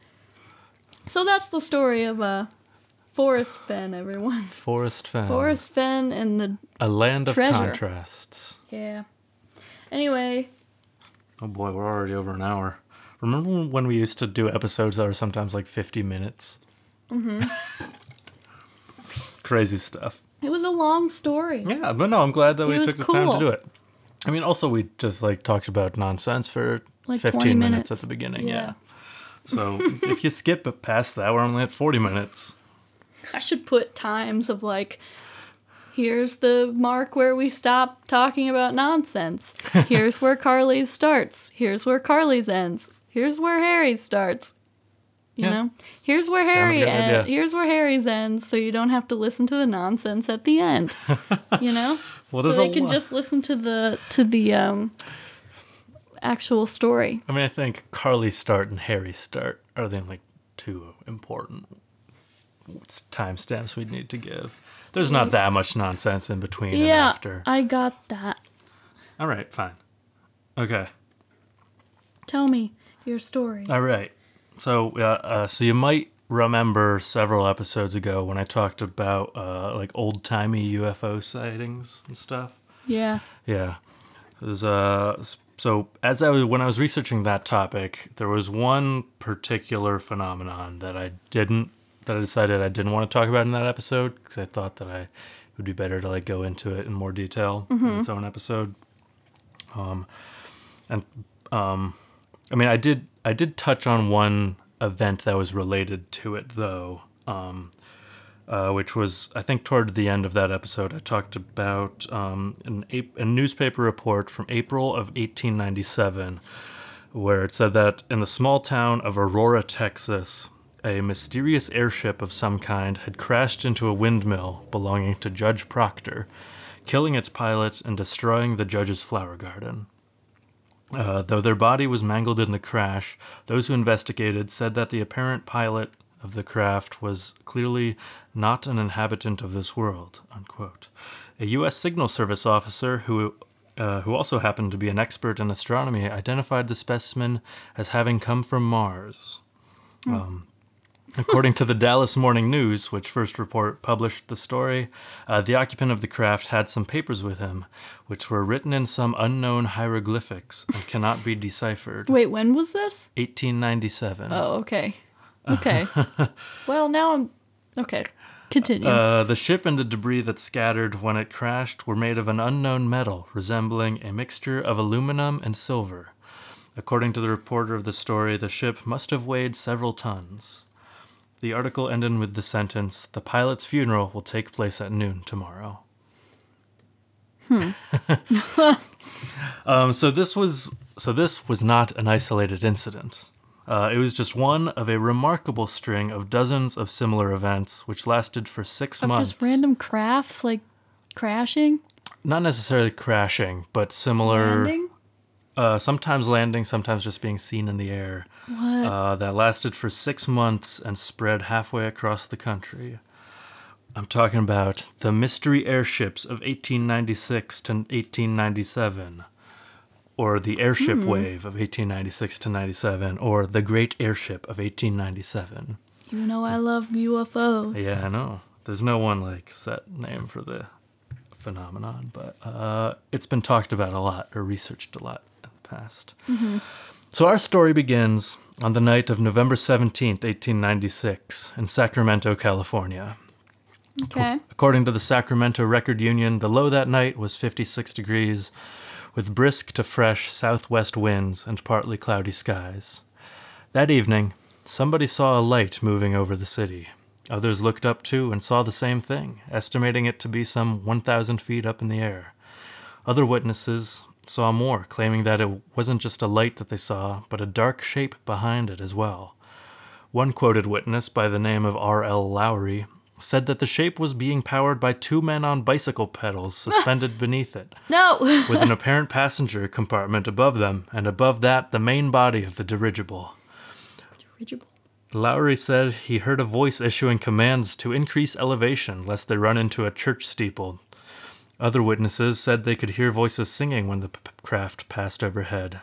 Speaker 1: So that's the story of uh Forrest Fenn, everyone.
Speaker 2: Forrest Fenn.
Speaker 1: Forrest Fenn and the
Speaker 2: A land of
Speaker 1: treasure.
Speaker 2: contrasts.
Speaker 1: yeah. Anyway,
Speaker 2: Oh boy, we're already over an hour. Remember when we used to do episodes that were sometimes like 50 minutes? Mm-hmm. Crazy stuff.
Speaker 1: it was a long story.
Speaker 2: Yeah, but no, I'm glad that
Speaker 1: It
Speaker 2: we took the time to do it. I mean, also we just like talked about nonsense for
Speaker 1: Like
Speaker 2: 15 minutes.
Speaker 1: minutes.
Speaker 2: at the beginning. Yeah.
Speaker 1: Yeah.
Speaker 2: So if you skip past that, we're only at 40 minutes.
Speaker 1: I should put times of like, here's the mark where we stop talking about nonsense. Here's where Carly's starts. Here's where Carly's ends. Here's where Harry starts. You
Speaker 2: Yeah.
Speaker 1: know, here's where Harry ends. Here's where Harry's ends, so you don't have to listen to the nonsense at the end. you know,
Speaker 2: Well,
Speaker 1: so they can
Speaker 2: lot.
Speaker 1: just listen to the to the um actual story.
Speaker 2: I mean, I think Carly's start and Harry's start are the only two important timestamps we'd need to give. There's not that much nonsense in between and
Speaker 1: yeah,
Speaker 2: after.
Speaker 1: I got that.
Speaker 2: All right, fine. Okay.
Speaker 1: Tell me your story.
Speaker 2: All right. So, uh, uh, so you might remember several episodes ago when I talked about uh, like old timey UFO sightings and stuff.
Speaker 1: yeah.
Speaker 2: Yeah. It was, uh, so as I was when I was researching that topic, there was one particular phenomenon that I didn't that I decided I didn't want to talk about in that episode because I thought that I it would be better to like go into it in more detail in its own episode. Um, and um, I mean, I did I did touch on one event that was related to it though. Um, uh, which was I think toward the end of that episode. I talked about um, an, Ap- a newspaper report from April of 1897, where it said that in the small town of Aurora, Texas, a mysterious airship of some kind had crashed into a windmill belonging to Judge Proctor, killing its pilot and destroying the judge's flower garden. Uh, though their body was mangled in the crash, those who investigated said that the apparent pilot of the craft was clearly not an inhabitant of this world. Unquote. A U.S. Signal Service officer who uh, who also happened to be an expert in astronomy, identified the specimen as having come from Mars. Um, according to the Dallas Morning News, which first report published the story, uh, the occupant of the craft had some papers with him, which were written in some unknown hieroglyphics and cannot be deciphered.
Speaker 1: Wait, when was this?
Speaker 2: 1897.
Speaker 1: Oh, okay. Okay. well, now I'm okay. Continue.
Speaker 2: Uh, the ship and the debris that scattered when it crashed were made of an unknown metal resembling a mixture of aluminum and silver. According to the reporter of the story, the ship must have weighed several tons. The article ended with the sentence The pilot's funeral will take place at noon tomorrow. Hmm. um, so this was so this was not an isolated incident. Uh, it was just one of a remarkable string of dozens of similar events, which lasted for six
Speaker 1: of
Speaker 2: months.
Speaker 1: just random crafts like crashing,
Speaker 2: Not necessarily crashing, but similar.
Speaker 1: landing.
Speaker 2: Uh, sometimes landing, sometimes just being seen in the air.
Speaker 1: What?
Speaker 2: Uh, that lasted for six months and spread halfway across the country. I'm talking about the mystery airships of 1896 to 1897, or the airship wave of 1896 to 97, or the Great Airship of 1897.
Speaker 1: you know I love UFOs.
Speaker 2: Yeah, I know. There's no one like set name for the phenomenon, but uh, it's been talked about a lot or researched a lot past. Mm-hmm. So our story begins on the night of November 17th, 1896, in Sacramento, California.
Speaker 1: Okay.
Speaker 2: According to the Sacramento Record Union, the low that night was 56 degrees, with brisk to fresh southwest winds and partly cloudy skies. That evening, somebody saw a light moving over the city. Others looked up too and saw the same thing, estimating it to be some 1,000 feet up in the air. Other witnesses saw more, claiming that it wasn't just a light that they saw, but a dark shape behind it as well. One quoted witness by the name of R.L. Lowry said that the shape was being powered by two men on bicycle pedals suspended beneath it,
Speaker 1: No.
Speaker 2: with an apparent passenger compartment above them, and above that the main body of the dirigible.
Speaker 1: Dirigible.
Speaker 2: Lowry said he heard a voice issuing commands to increase elevation lest they run into a church steeple. Other witnesses said they could hear voices singing when the p- craft passed overhead.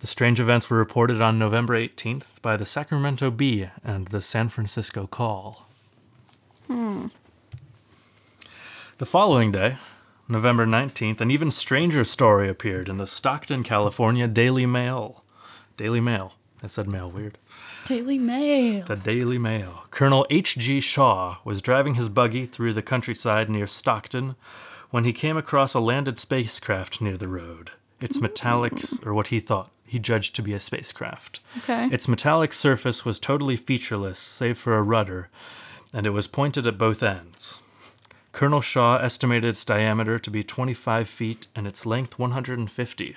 Speaker 2: The strange events were reported on November 18th by the Sacramento Bee and the San Francisco Call. Hmm. The following day, November 19th, an even stranger story appeared in the Stockton, California Daily Mail. Daily Mail. I said mail weird.
Speaker 1: Daily Mail.
Speaker 2: The Daily Mail. Colonel H.G. Shaw was driving his buggy through the countryside near Stockton when he came across a landed spacecraft near the road. Its mm. metallic, or what he thought he judged to be a spacecraft.
Speaker 1: Okay.
Speaker 2: Its metallic surface was totally featureless, save for a rudder, and it was pointed at both ends. Colonel Shaw estimated its diameter to be 25 feet and its length 150.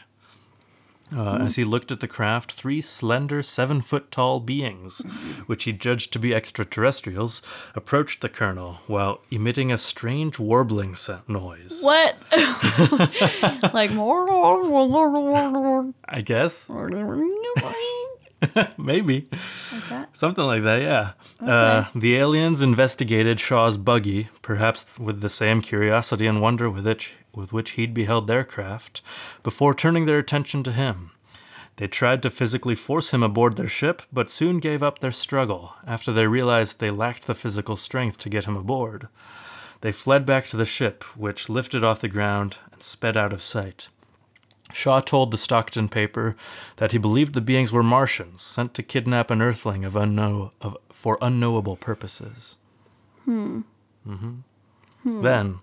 Speaker 2: Uh, as he looked at the craft, three slender, seven foot tall beings, which he judged to be extraterrestrials, approached the colonel while emitting a strange warbling sa- noise.
Speaker 1: What? like more.
Speaker 2: I guess.
Speaker 1: like
Speaker 2: Maybe.
Speaker 1: that.
Speaker 2: Something like that, yeah. Uh, the aliens investigated Shaw's buggy, perhaps with the same curiosity and wonder with which, with which he'd beheld their craft, before turning their attention to him. They tried to physically force him aboard their ship, but soon gave up their struggle after they realized they lacked the physical strength to get him aboard. They fled back to the ship, which lifted off the ground and sped out of sight. Shaw told the Stockton paper that he believed the beings were Martians sent to kidnap an Earthling of unknow of, for unknowable purposes. Hmm. Mm-hmm. Then,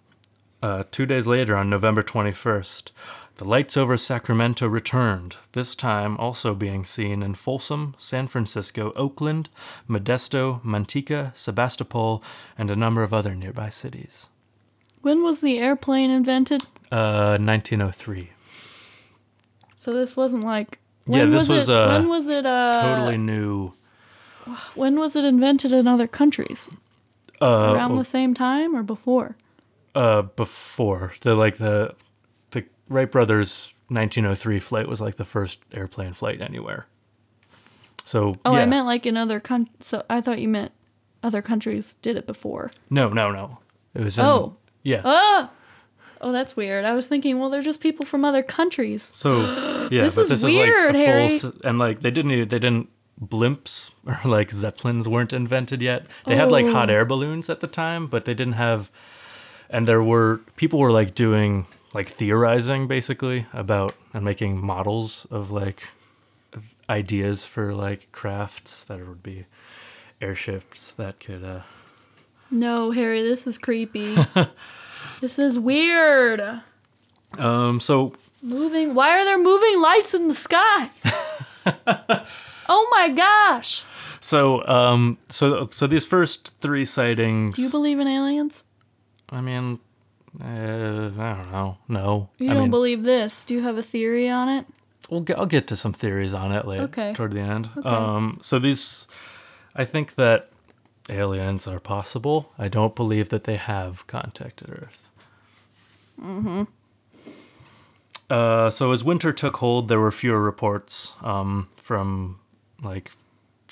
Speaker 2: uh, two days later, on November 21st, the lights over Sacramento returned, this time also being seen in Folsom, San Francisco, Oakland, Modesto, Manteca, Sebastopol, and a number of other nearby cities.
Speaker 1: When was the airplane invented?
Speaker 2: Uh, 1903.
Speaker 1: So this wasn't like.
Speaker 2: Yeah, this was,
Speaker 1: it,
Speaker 2: uh,
Speaker 1: when was it? Uh,
Speaker 2: totally new.
Speaker 1: When was it invented in other countries?
Speaker 2: Uh,
Speaker 1: Around the same time or before?
Speaker 2: Uh, before the like the the Wright brothers 1903 flight was like the first airplane flight anywhere. So
Speaker 1: Oh,
Speaker 2: yeah.
Speaker 1: I meant like in other coun. So I thought you meant other countries did it before.
Speaker 2: no, no, no. It was in,
Speaker 1: Oh.
Speaker 2: yeah.
Speaker 1: Oh, oh, that's weird. I was thinking, well, they're just people from other countries.
Speaker 2: So yeah,
Speaker 1: This is
Speaker 2: this
Speaker 1: weird,
Speaker 2: is like a
Speaker 1: Harry.
Speaker 2: full and like they didn't they didn't blimps or like zeppelins weren't invented yet. They had like hot
Speaker 1: Oh.
Speaker 2: air balloons at the time, but they didn't have and there were people were like doing like theorizing basically about and making models of like ideas for like crafts that would be airships that could uh
Speaker 1: No, Harry, this is creepy. this is weird.
Speaker 2: um so
Speaker 1: Moving. Why are there moving lights in the sky? oh my gosh.
Speaker 2: so um so so these first three sightings
Speaker 1: Do you believe in aliens?
Speaker 2: I mean, uh, I don't know. No,
Speaker 1: You
Speaker 2: I
Speaker 1: don't
Speaker 2: mean,
Speaker 1: believe this. Do you have a theory on it?
Speaker 2: we'll get, I'll get to some theories on it later
Speaker 1: Okay.
Speaker 2: toward the end.
Speaker 1: Okay.
Speaker 2: Um, so these, I think that aliens are possible. I don't believe that they have contacted Earth. Mm-hmm. Uh, so as winter took hold, there were fewer reports um, from like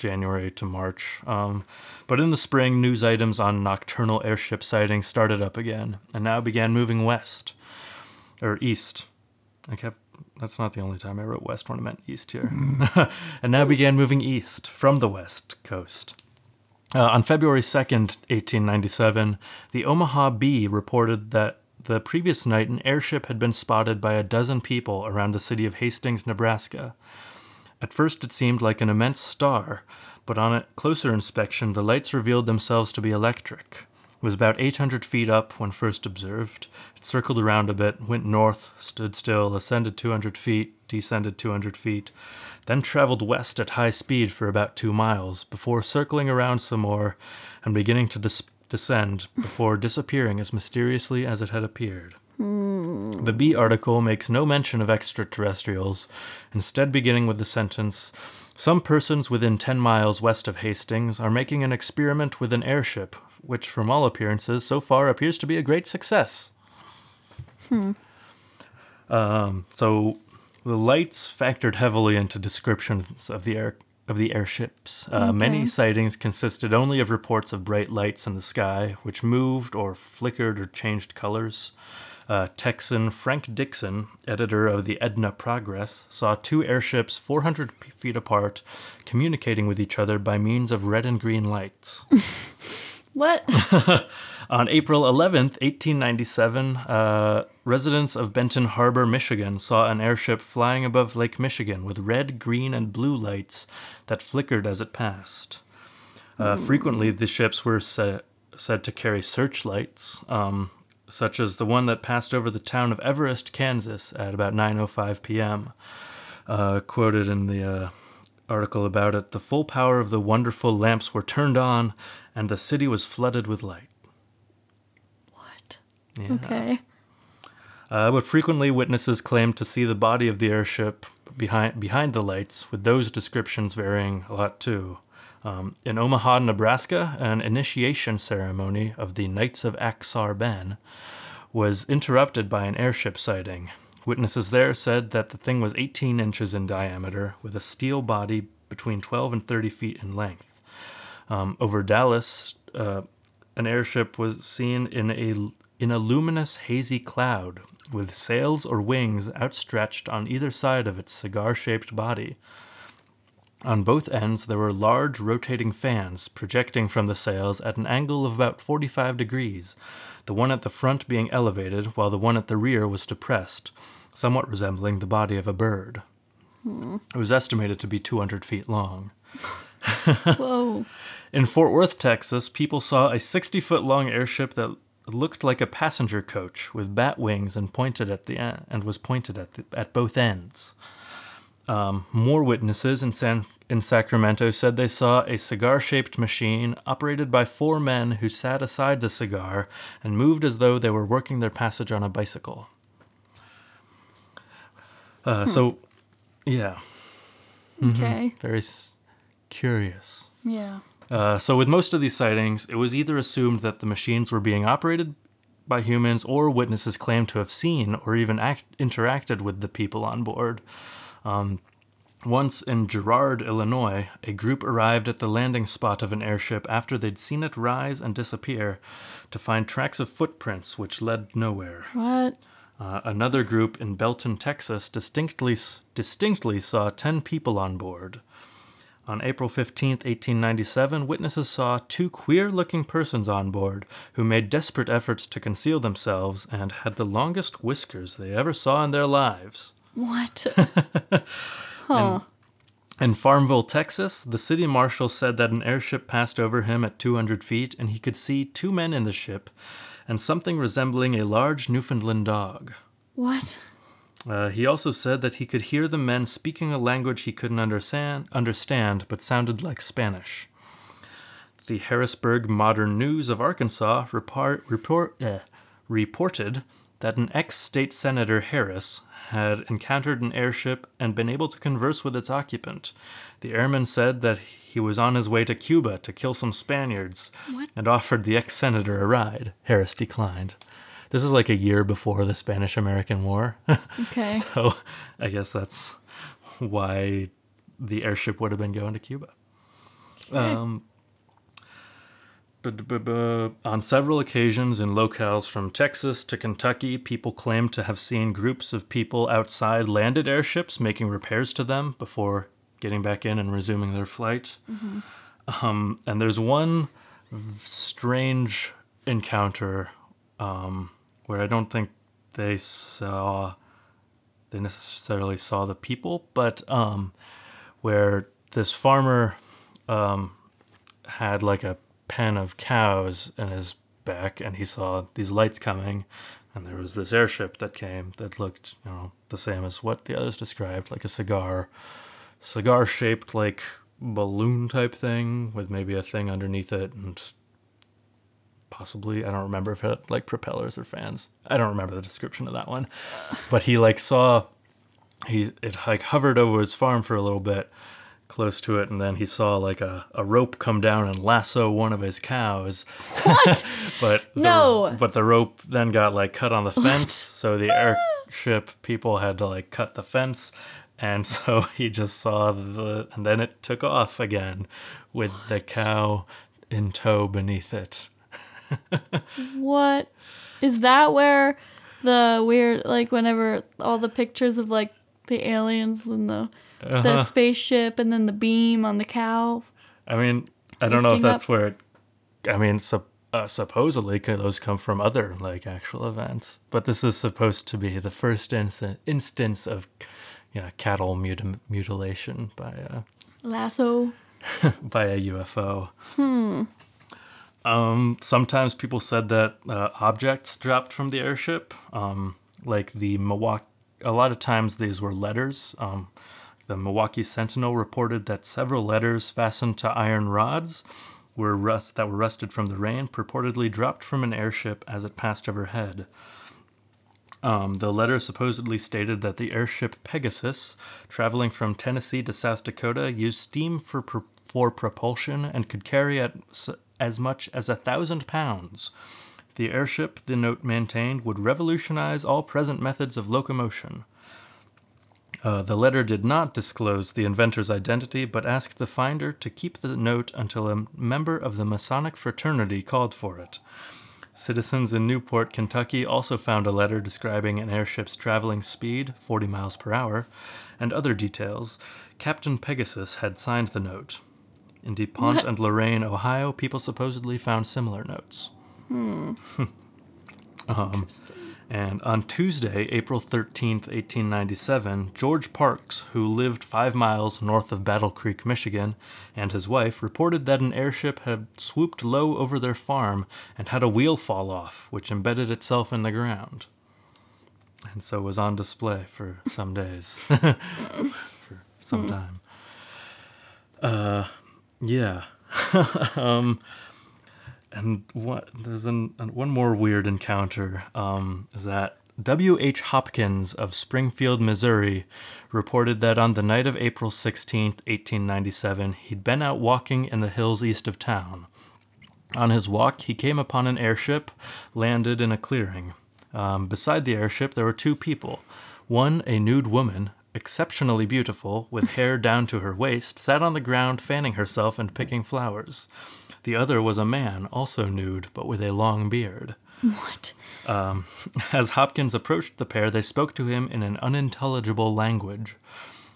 Speaker 2: January to March. Um, but in the spring, news items on nocturnal airship sightings started up again, and now began moving west or east. I kept. That's not the only time I wrote west when I meant east here. and now began moving east from the west coast. Uh, on February 2nd, 1897, the Omaha Bee reported that the previous night an airship had been spotted by a dozen people around the city of Hastings, Nebraska. At first, it seemed like an immense star, but on a closer inspection, the lights revealed themselves to be electric. It was about 800 feet up when first observed. It circled around a bit, went north, stood still, ascended 200 feet, descended 200 feet, then traveled west at high speed for about two miles, before circling around some more and beginning to dis- descend, before disappearing as mysteriously as it had appeared. The Bee article makes no mention of extraterrestrials, instead, beginning with the sentence Some persons within 10 miles west of Hastings are making an experiment with an airship, which, from all appearances, so far appears to be a great success. Um, so the lights factored heavily into descriptions of the air of the airships. Uh, Many sightings consisted only of reports of bright lights in the sky, which moved or flickered or changed colors. Uh, Texan Frank Dixon, editor of the Edna Progress, saw two airships 400 p- feet apart communicating with each other by means of red and green lights.
Speaker 1: What?
Speaker 2: On April 11th, 1897, uh, residents of Benton Harbor, Michigan, saw an airship flying above Lake Michigan with red, green, and blue lights that flickered as it passed. Uh, frequently, the ships were sa- said to carry searchlights, um, such as the one that passed over the town of Everest, Kansas, at about 9:05 p.m. Uh, quoted in the uh, article about it, the full power of the wonderful lamps were turned on, and the city was flooded with light.
Speaker 1: what?
Speaker 2: Yeah.
Speaker 1: Okay.
Speaker 2: Uh, but frequently, witnesses claimed to see the body of the airship behind behind the lights, with those descriptions varying a lot too. Um, in Omaha, Nebraska, an initiation ceremony of the Knights of Ak-Sar-Ben was interrupted by an airship sighting. Witnesses there said that the thing was 18 inches in diameter, with a steel body between 12 and 30 feet in length. Um, over Dallas, uh, an airship was seen in a in a luminous hazy cloud with sails or wings outstretched on either side of its cigar-shaped body. On both ends there were large rotating fans projecting from the sails at an angle of about 45 degrees, the one at the front being elevated while the one at the rear was depressed, somewhat resembling the body of a bird. It was estimated to be 200 feet long.
Speaker 1: Whoa.
Speaker 2: In Fort Worth, Texas, people saw a 60 foot long airship that looked like a passenger coach with bat wings and pointed at the end, and was pointed at the, at both ends. Um, more witnesses in San in Sacramento said they saw a cigar-shaped machine operated by four men who sat aside the cigar and moved as though they were working their passage on a bicycle. Uh, So, yeah,
Speaker 1: Okay.
Speaker 2: very s- curious.
Speaker 1: Yeah.
Speaker 2: Uh, so, with most of these sightings, it was either assumed that the machines were being operated by humans, or witnesses claimed to have seen or even act- interacted with the people on board. Um, once in Girard, Illinois, a group arrived at the landing spot of an airship after they'd seen it rise and disappear to find tracks of footprints which led nowhere.
Speaker 1: What?
Speaker 2: Uh, another group in Belton, Texas, distinctly distinctly saw ten people on board. On April 15, 1897, witnesses saw two queer looking persons on board who made desperate efforts to conceal themselves and had the longest whiskers they ever saw in their lives.
Speaker 1: What? huh.
Speaker 2: In Farmville, Texas, the city marshal said that an airship passed over him at 200 feet and he could see two men in the ship and something resembling a large Newfoundland dog.
Speaker 1: what?
Speaker 2: Uh, he also said that he could hear the men speaking a language he couldn't understand, understand but sounded like Spanish. The Harrisburg Modern News of Arkansas report, report, eh, reported that an ex state senator Harris had encountered an airship and been able to converse with its occupant. The airman said that he was on his way to Cuba to kill some Spaniards
Speaker 1: What?
Speaker 2: and offered the ex senator a ride. Harris declined. This is like a year before the Spanish American War.
Speaker 1: Okay.
Speaker 2: So I guess that's why the airship would have been going to Cuba. Um, but, but on several occasions in locales from Texas to Kentucky, people claimed to have seen groups of people outside landed airships making repairs to them before getting back in and resuming their flight. Um, and there's one strange encounter um, where I don't think they saw they necessarily saw the people, but um, where this farmer um, had like a pen of cows in his back, and he saw these lights coming, and there was this airship that came that looked, you know, the same as what the others described, like a cigar, cigar shaped like balloon type thing with maybe a thing underneath it and possibly I don't remember if it had like propellers or fans. I don't remember the description of that one. But he like saw he it like hovered over his farm for a little bit close to it and then he saw like a, a rope come down and lasso one of his cows.
Speaker 1: What?
Speaker 2: But the,
Speaker 1: No.
Speaker 2: but the rope then got like cut on the fence, so the airship people had to like cut the fence and so he just saw the and then it took off again with the cow in tow beneath it.
Speaker 1: What? Is that where the weird, like, whenever all the pictures of, like, the aliens and the, the
Speaker 2: Uh-huh.
Speaker 1: spaceship and then the beam on the cow?
Speaker 2: I mean, I don't know if that's
Speaker 1: up.
Speaker 2: where it. I mean, sup, uh, supposedly those come from other like actual events, but this is supposed to be the first inst- instance of, you know, cattle muti- mutilation by a
Speaker 1: Lasso?
Speaker 2: by a UFO. Hmm. Um, sometimes people said that uh, objects dropped from the airship, um, like the Milwaukee. A lot of times these were letters. Um, the Milwaukee Sentinel reported that several letters fastened to iron rods were rust that were rusted from the rain, purportedly dropped from an airship as it passed overhead. Um, the letter supposedly stated that the airship Pegasus, traveling from Tennessee to South Dakota, used steam for, for propulsion and could carry at as much as a thousand pounds. The airship, the note maintained, would revolutionize all present methods of locomotion. Uh, the letter did not disclose the inventor's identity, but asked the finder to keep the note until a member of the Masonic fraternity called for it. Citizens in Newport, Kentucky also found a letter describing an airship's traveling speed, 40 miles per hour, and other details. Captain Pegasus had signed the note. In DuPont
Speaker 1: What?
Speaker 2: and Lorain, Ohio, people supposedly found similar notes. um, and on Tuesday, April 13th, 1897, George Parks, who lived five miles north of Battle Creek, Michigan, and his wife reported that an airship had swooped low over their farm and had a wheel fall off, which embedded itself in the ground. And so was on display for some days, for some time. Uh, yeah. um, and what there's an, an one more weird encounter um, is that W.H. Hopkins of Springfield, Missouri, reported that on the night of April 16, 1897, he'd been out walking in the hills east of town. On his walk, he came upon an airship landed in a clearing. Um, beside the airship, there were two people. One, a nude woman, exceptionally beautiful, with hair down to her waist, sat on the ground fanning herself and picking flowers. The other was a man, also nude, but with a long beard.
Speaker 1: What?
Speaker 2: Um, as Hopkins approached the pair, they spoke to him in an unintelligible language.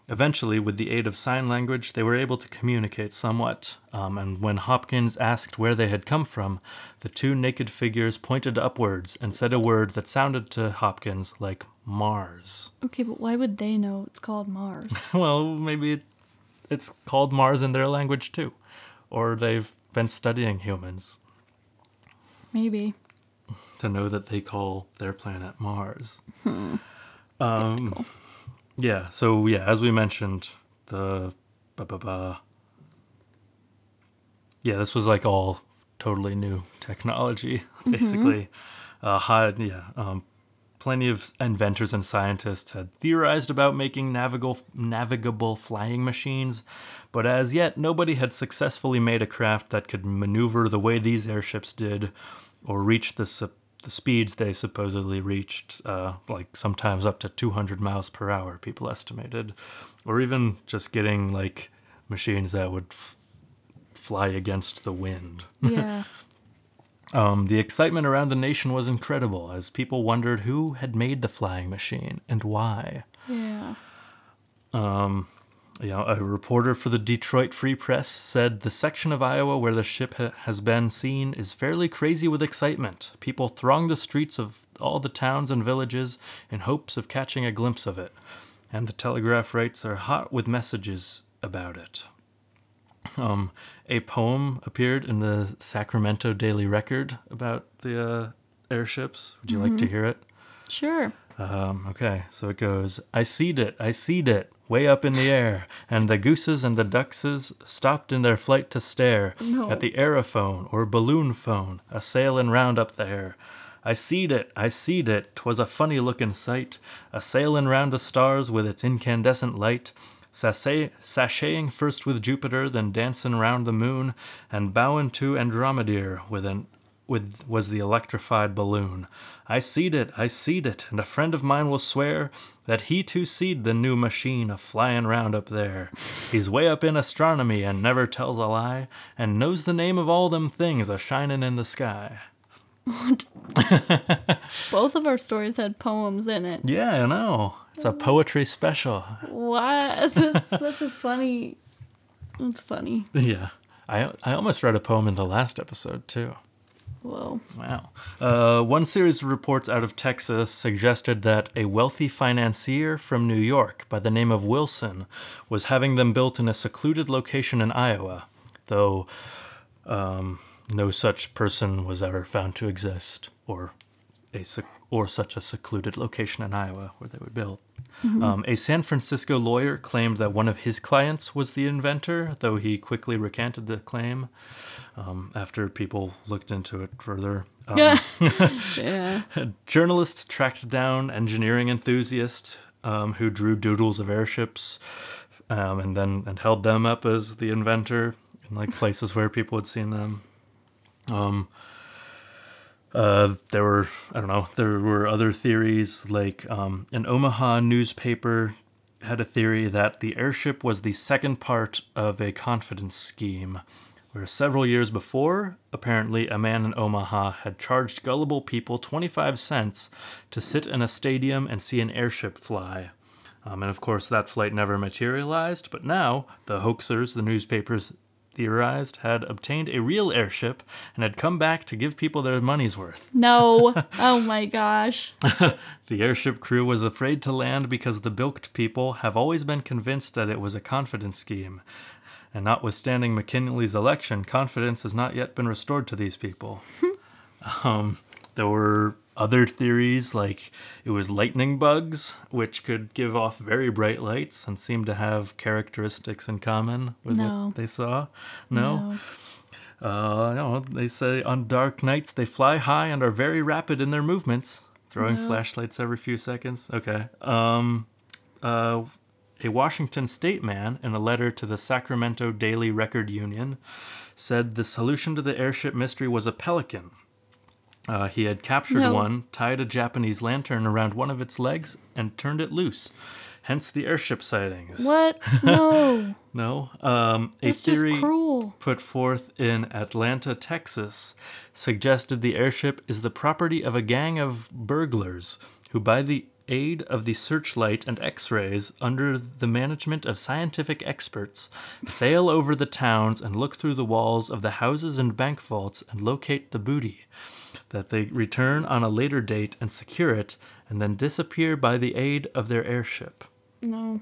Speaker 2: Eventually, with the aid of sign language, they were able to communicate somewhat. Um, and when Hopkins asked where they had come from, the two naked figures pointed upwards and said a word that sounded to Hopkins like Mars.
Speaker 1: Okay, but why would they know it's called Mars?
Speaker 2: well, maybe it, it's called Mars in their language too. Or they've been studying humans
Speaker 1: Maybe.
Speaker 2: to know that they call their planet Mars.
Speaker 1: Hmm.
Speaker 2: Um, Yeah. So yeah, as we mentioned, the ba ba ba. Yeah, this was like all totally new technology, basically. Uh, had yeah, um, plenty of inventors and scientists had theorized about making navigable navigable flying machines, but as yet nobody had successfully made a craft that could maneuver the way these airships did, or reach the su- the speeds they supposedly reached, uh, like sometimes up to 200 miles per hour, people estimated, or even just getting like machines that would f- fly against the wind.
Speaker 1: Yeah.
Speaker 2: Um, the excitement around the nation was incredible as people wondered who had made the flying machine and why.
Speaker 1: Yeah.
Speaker 2: You know, a reporter for the Detroit Free Press said the section of Iowa where the ship ha- has been seen is fairly crazy with excitement. People throng the streets of all the towns and villages in hopes of catching a glimpse of it, and the telegraph rights are hot with messages about it. Um, a poem appeared in the Sacramento Daily Record about the uh, airships. Would you like to hear it?
Speaker 1: Sure.
Speaker 2: Um, okay, so it goes I seed it, I seed it, way up in the air, and the gooses and the duckses stopped in their flight to stare
Speaker 1: No.
Speaker 2: at the aerophone or balloon phone a sailin' round up there. I seed it, I seed it, 'twas a funny lookin' sight, a sailin' round the stars with its incandescent light. Sashay, sashaying first with Jupiter, then dancin' round the moon, and bowin' to Andromedaire with an with was the electrified balloon. I seed it, I seed it, and a friend of mine will swear that he too seed the new machine a flyin' round up there. He's way up in astronomy and never tells a lie, and knows the name of all them things a shinin' in the sky.
Speaker 1: Both of our stories had poems in it.
Speaker 2: Yeah, I know. It's a poetry special.
Speaker 1: What? That's such a funny. That's funny.
Speaker 2: Yeah. I I almost read a poem in the last episode too.
Speaker 1: Whoa.
Speaker 2: Wow. Uh, one series of reports out of Texas suggested that a wealthy financier from New York by the name of Wilson was having them built in a secluded location in Iowa, though um, no such person was ever found to exist, or a or such a secluded location in Iowa where they would build. Um, a San Francisco lawyer claimed that one of his clients was the inventor, though he quickly recanted the claim um, after people looked into it further. Um,
Speaker 1: Yeah. yeah.
Speaker 2: Journalists tracked down engineering enthusiasts um, who drew doodles of airships um, and then and held them up as the inventor in like places where people had seen them. Um, uh, there were I don't know there were other theories like um, an Omaha newspaper had a theory that the airship was the second part of a confidence scheme where several years before, apparently a man in Omaha had charged gullible people 25 cents to sit in a stadium and see an airship fly. Um, and of course, that flight never materialized, but now the hoaxers, the newspapers theorized, had obtained a real airship and had come back to give people their money's worth.
Speaker 1: No. Oh my gosh.
Speaker 2: The airship crew was afraid to land because the bilked people have always been convinced that it was a confidence scheme. And notwithstanding McKinley's election, confidence has not yet been restored to these people. um, there were other theories like it was lightning bugs, which could give off very bright lights and seem to have characteristics in common with
Speaker 1: No.
Speaker 2: what they saw. No. Uh, no, they say on dark nights they fly high and are very rapid in their movements. Throwing
Speaker 1: No.
Speaker 2: flashlights every few seconds. Okay. Um, uh, a Washington state man, in a letter to the Sacramento Daily Record Union, said the solution to the airship mystery was a pelican. Uh, he had captured
Speaker 1: No.
Speaker 2: one, tied a Japanese lantern around one of its legs, and turned it loose. Hence the airship sightings.
Speaker 1: What? No.
Speaker 2: No. Um, a
Speaker 1: That's
Speaker 2: theory put forth in Atlanta, Texas, suggested the airship is the property of a gang of burglars who, by the aid of the searchlight and x rays, under the management of scientific experts, sail over the towns and look through the walls of the houses and bank vaults and locate the booty. That they return on a later date and secure it, and then disappear by the aid of their airship.
Speaker 1: No.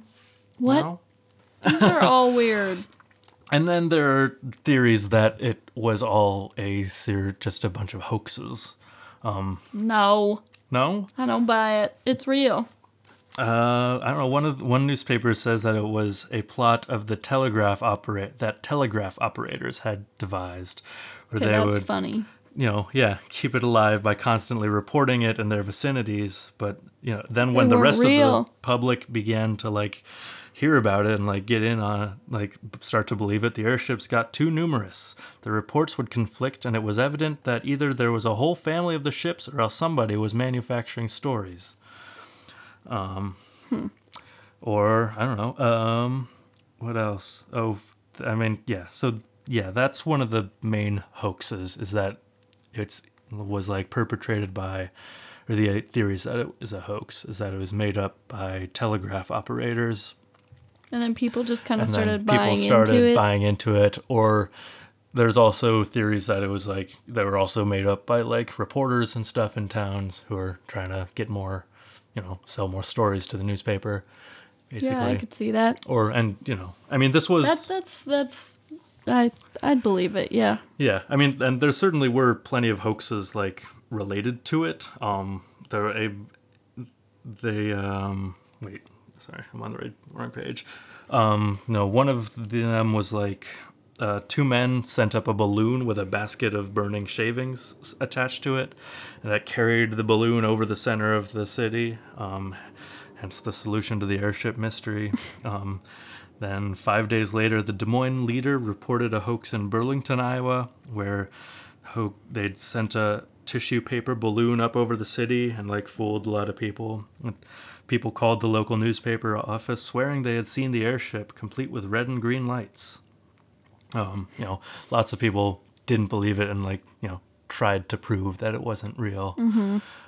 Speaker 1: What?
Speaker 2: No?
Speaker 1: These are all weird.
Speaker 2: And then there are theories that it was all a ser- just a bunch of hoaxes.
Speaker 1: No.
Speaker 2: No,
Speaker 1: I don't buy it. It's real.
Speaker 2: uh, I don't know. One of the, one newspaper says that it was a plot of the telegraph operate that telegraph operators had devised, where
Speaker 1: Okay,
Speaker 2: they
Speaker 1: that's
Speaker 2: would
Speaker 1: funny.
Speaker 2: You know yeah keep it alive by constantly reporting it in their vicinities. But you know then when the rest of the public began to like hear about it and like get in on it, like start to believe it the airships got too numerous. The reports would conflict and it was evident that either there was a whole family of the ships or else somebody was manufacturing stories. Um or i don't know um what else? Oh I mean yeah so yeah that's one of the main hoaxes is that it's was like perpetrated by or the theories that it is a hoax is that it was made up by telegraph operators
Speaker 1: And then people just kind of started
Speaker 2: people
Speaker 1: buying
Speaker 2: started
Speaker 1: into it.
Speaker 2: buying into it or there's also theories that it was like that were also made up by like reporters and stuff in towns who are trying to get more you know sell more stories to the newspaper basically
Speaker 1: yeah, I could see that.
Speaker 2: or and you know i mean this was
Speaker 1: that's that's. I I'd believe it. Yeah.
Speaker 2: Yeah, I mean, and there certainly were plenty of hoaxes like related to it. Um, there a they um wait, sorry, I'm on the right wrong page. Um, no, one of them was like uh, two men sent up a balloon with a basket of burning shavings attached to it, and that carried the balloon over the center of the city. Um, hence the solution to the airship mystery. Um, then, five days later, the Des Moines Leader reported a hoax in Burlington, Iowa, where ho- they'd sent a tissue paper balloon up over the city and like fooled a lot of people. People called the local newspaper office, swearing they had seen the airship, complete with red and green lights. Um, you know, lots of people didn't believe it and like you know tried to prove that it wasn't real.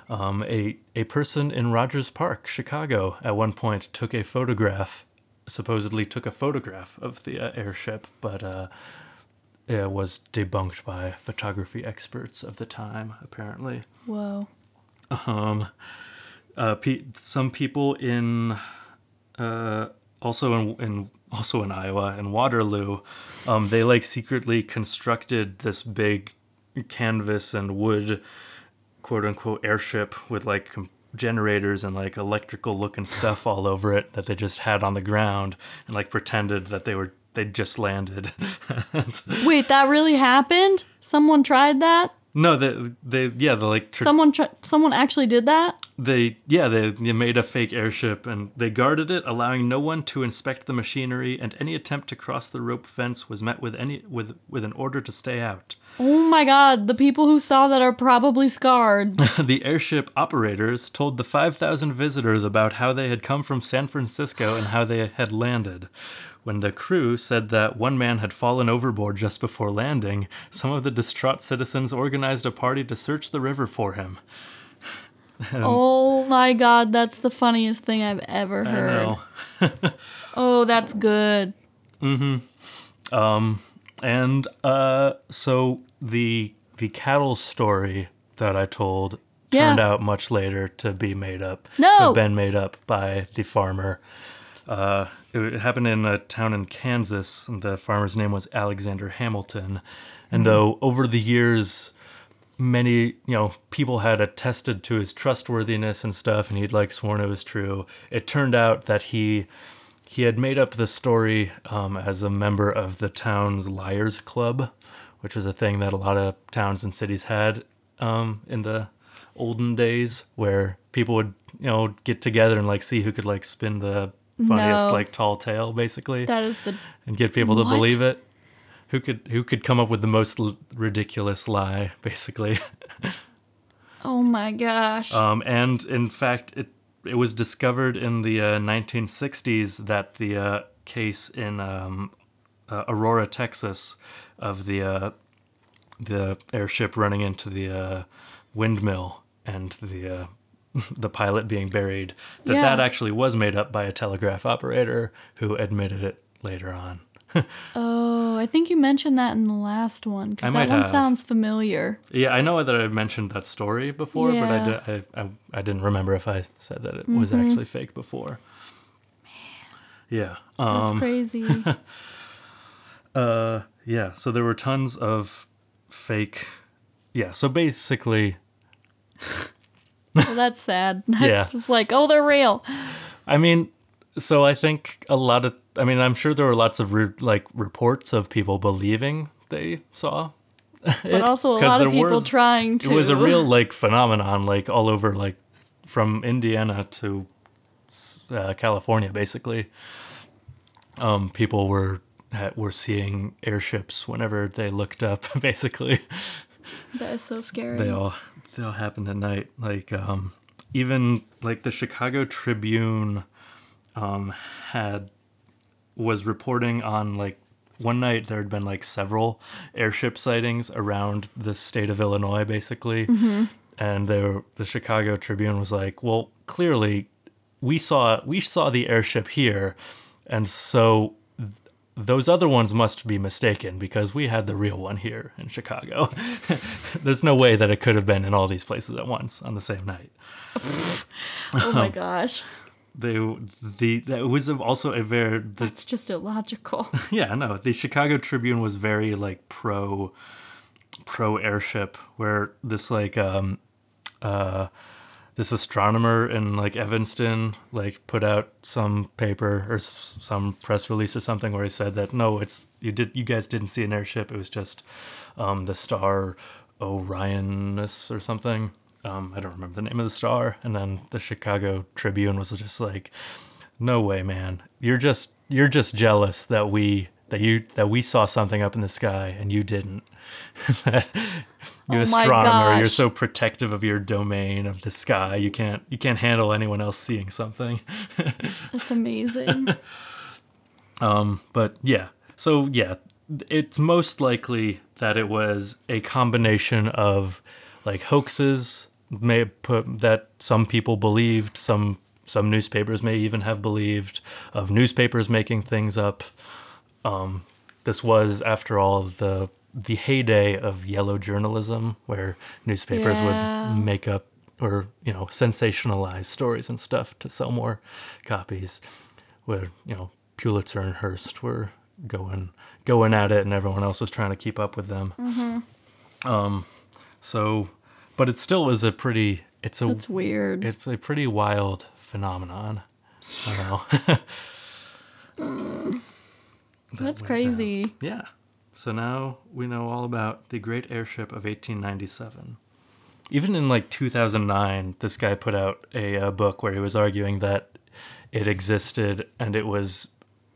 Speaker 2: Um, a a person in Rogers Park, Chicago, at one point took a photograph, supposedly took a photograph of the uh, airship, but uh, it was debunked by photography experts of the time. Apparently,
Speaker 1: Whoa.
Speaker 2: uh, pe- some people in uh, also in, in also in Iowa in Waterloo, um, they like secretly constructed this big canvas and wood quote unquote airship with like com- generators and like electrical looking stuff all over it that they just had on the ground and like pretended that they were they just landed.
Speaker 1: Wait, that really happened? Someone tried that?
Speaker 2: no, they they yeah, the like tr-
Speaker 1: Someone tr- someone actually did that?
Speaker 2: They yeah they, they made a fake airship and they guarded it, allowing no one to inspect the machinery, and any attempt to cross the rope fence was met with any with with an order to stay out.
Speaker 1: Oh my god, the people who saw that are probably scarred.
Speaker 2: the airship operators told the 5,000 visitors about how they had come from San Francisco and how they had landed. When the crew said that one man had fallen overboard just before landing, some of the distraught citizens organized a party to search the river for him.
Speaker 1: Um, oh my god, that's the funniest thing I've ever heard. Oh, that's good. Mm-hmm.
Speaker 2: Um, And uh, so the the cattle story that I told
Speaker 1: Yeah.
Speaker 2: turned out much later to be made up. To
Speaker 1: No.
Speaker 2: have been made up by the farmer. Uh, it happened in a town in Kansas. And the farmer's name was Alexander Hamilton. And though over the years, many you know people had attested to his trustworthiness and stuff, and he'd like sworn it was true, it turned out that he he had made up the story um, as a member of the town's liars club which was a thing that a lot of towns and cities had um, in the olden days where people would you know get together and like see who could like spin the funniest
Speaker 1: No.
Speaker 2: like tall tale basically
Speaker 1: That is the
Speaker 2: and get people to
Speaker 1: What?
Speaker 2: believe it. Who could who could come up with the most l- ridiculous lie basically?
Speaker 1: oh my gosh.
Speaker 2: Um, and in fact, it it was discovered in the uh, 1960s that the uh, case in um, uh, Aurora, Texas, of the uh, the airship running into the uh, windmill and the uh, the pilot being buried. That
Speaker 1: Yeah.
Speaker 2: that actually was made up by a telegraph operator who admitted it later on.
Speaker 1: oh, I think you mentioned that in the last one because that one
Speaker 2: have.
Speaker 1: sounds familiar.
Speaker 2: Yeah, I know that I've mentioned that story before, but I, did, I, I I didn't remember if I said that it was
Speaker 1: Mm-hmm.
Speaker 2: actually fake before. Yeah.
Speaker 1: That's
Speaker 2: Um,
Speaker 1: crazy.
Speaker 2: uh, yeah. So there were tons of fake. Yeah. So basically,
Speaker 1: well, that's sad.
Speaker 2: Yeah.
Speaker 1: it's like, oh, they're real.
Speaker 2: I mean, so I think a lot of. I mean, I'm sure there were lots of re- like reports of people believing they saw.
Speaker 1: But also a lot of people trying to.
Speaker 2: It was a real like phenomenon, like all over, like from Indiana to uh, California, basically. Um, people were were seeing airships whenever they looked up. Basically,
Speaker 1: That is so scary.
Speaker 2: they all they all happened at night. Like um, even like the Chicago Tribune um, had was reporting on like one night there had been like several airship sightings around the state of Illinois, basically, mm-hmm. and there the Chicago Tribune was like, well, clearly we saw we saw the airship here, and so. th- Those other ones must be mistaken because we had the real one here in Chicago. There's no way that it could have been in all these places at once on the same night.
Speaker 1: oh my gosh.
Speaker 2: They the that was also a very the
Speaker 1: That's just illogical.
Speaker 2: yeah no the Chicago Tribune was very like pro pro airship where this like um uh this astronomer in like Evanston like put out some paper or s- some press release or something where he said that no it's you did you guys didn't see an airship it was just um the star Orionis or something um I don't remember the name of the star. And then the Chicago Tribune was just like no way man. You're just you're just jealous that we that you that we saw something up in the sky and you didn't. You
Speaker 1: Oh
Speaker 2: astronomer you're so protective of your domain of the sky. You can't you can't handle anyone else seeing something.
Speaker 1: That's amazing.
Speaker 2: um but yeah. So yeah it's most likely that it was a combination of like hoaxes may put that some people believed some some newspapers may even have believed of newspapers making things up. Um this was after all the the heyday of yellow journalism where newspapers
Speaker 1: Yeah.
Speaker 2: would make up or you know sensationalize stories and stuff to sell more copies where you know Pulitzer and Hearst were going going at it and everyone else was trying to keep up with them. Um so but it still is a pretty it's a
Speaker 1: That's weird.
Speaker 2: it's a pretty wild phenomenon I know
Speaker 1: That's
Speaker 2: went down.
Speaker 1: crazy.
Speaker 2: Yeah. So now we know all about the great airship of 1897. Even in like 2009, this guy put out a, uh book where he was arguing that it existed and it was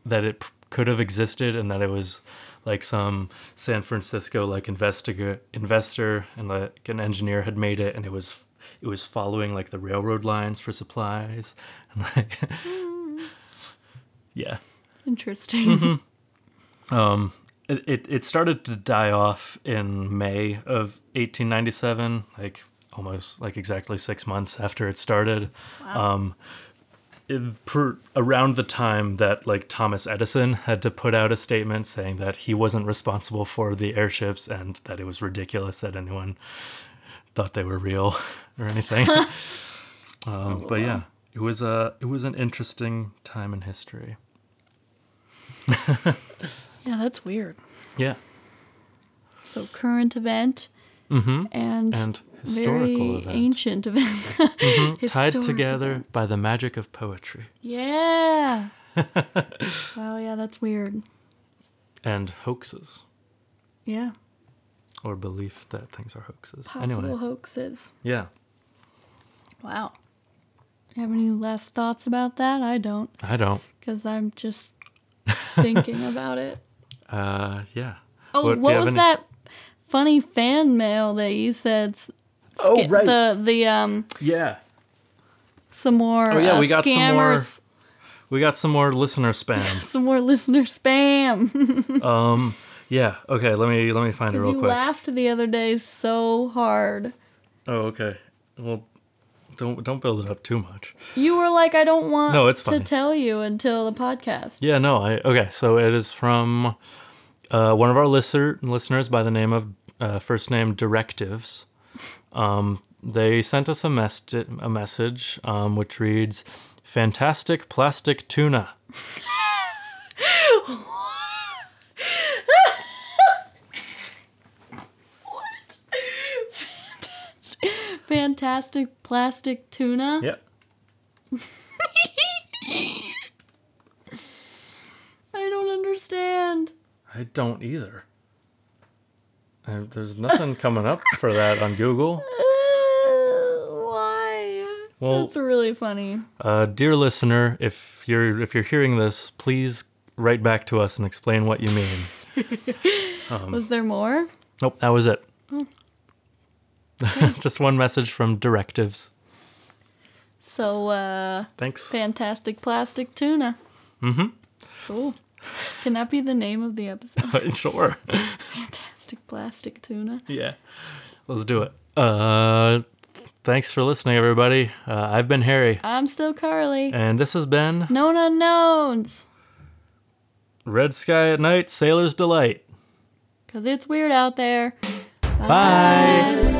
Speaker 2: that it p- could have existed and that it was like some San Francisco like investiga- investor and like an engineer had made it and it was it was following like the railroad lines for supplies and like yeah
Speaker 1: Interesting.
Speaker 2: Mm-hmm. um, it, it, it started to die off in May of 1897, like almost like exactly six months after it started. Um, it, per, around the time that like Thomas Edison had to put out a statement saying that he wasn't responsible for the airships and that it was ridiculous that anyone thought they were real or anything. um, but yeah, it was a it was an interesting time in history.
Speaker 1: yeah, that's weird.
Speaker 2: Yeah.
Speaker 1: So current event
Speaker 2: Mm-hmm.
Speaker 1: and,
Speaker 2: And historical
Speaker 1: very
Speaker 2: event.
Speaker 1: ancient event.
Speaker 2: Mhm. Tied together
Speaker 1: event.
Speaker 2: by the magic of poetry
Speaker 1: Yeah. wow, yeah, that's weird.
Speaker 2: and hoaxes
Speaker 1: Yeah.
Speaker 2: or belief that things are hoaxes.
Speaker 1: Possible
Speaker 2: Anyway,
Speaker 1: hoaxes.
Speaker 2: yeah.
Speaker 1: Wow. You have any last thoughts about that? I don't,
Speaker 2: I don't.
Speaker 1: because I'm just thinking about it.
Speaker 2: Uh, yeah.
Speaker 1: Oh,
Speaker 2: What,
Speaker 1: what,
Speaker 2: do you have
Speaker 1: was
Speaker 2: any-
Speaker 1: that funny fan mail that you said? s-
Speaker 2: Oh, right.
Speaker 1: The the um
Speaker 2: Yeah.
Speaker 1: some more.
Speaker 2: Oh, yeah,
Speaker 1: uh,
Speaker 2: we got some more- We got some more listener spam.
Speaker 1: some more listener spam.
Speaker 2: um, yeah. Okay. Let me let me find it real
Speaker 1: you
Speaker 2: quick.
Speaker 1: laughed the other day so hard.
Speaker 2: Oh, okay. Well, don't don't build it up too much.
Speaker 1: You were like, I don't want
Speaker 2: No, it's
Speaker 1: to tell you until the podcast.
Speaker 2: Yeah. No. I okay. So it is from uh, one of our listener listeners by the name of uh, first name Directives. Um, they sent us a mes- a message um, which reads, "Fantastic plastic tuna."
Speaker 1: What? Fantastic, fantastic plastic tuna.
Speaker 2: Yep.
Speaker 1: I don't understand.
Speaker 2: I don't either. Uh, there's nothing coming up for that on Google.
Speaker 1: Uh, why?
Speaker 2: Well-
Speaker 1: That's really funny.
Speaker 2: Uh, dear listener, if you're if you're hearing this, please write back to us and explain what you mean. Um,
Speaker 1: Was there more?
Speaker 2: Nope, that was it. Just one message from directives.
Speaker 1: So, uh,
Speaker 2: Thanks.
Speaker 1: fantastic plastic tuna.
Speaker 2: Mm-hmm.
Speaker 1: Cool. Can that be the name of the episode?
Speaker 2: sure.
Speaker 1: fantastic plastic tuna.
Speaker 2: yeah. Let's do it. Uh, thanks for listening, everybody. Uh, I've been Harry,
Speaker 1: I'm still Carly.
Speaker 2: and this has been
Speaker 1: Known unknowns.
Speaker 2: Red Sky at Night, Sailor's Delight.
Speaker 1: Because it's weird out there.
Speaker 2: Bye.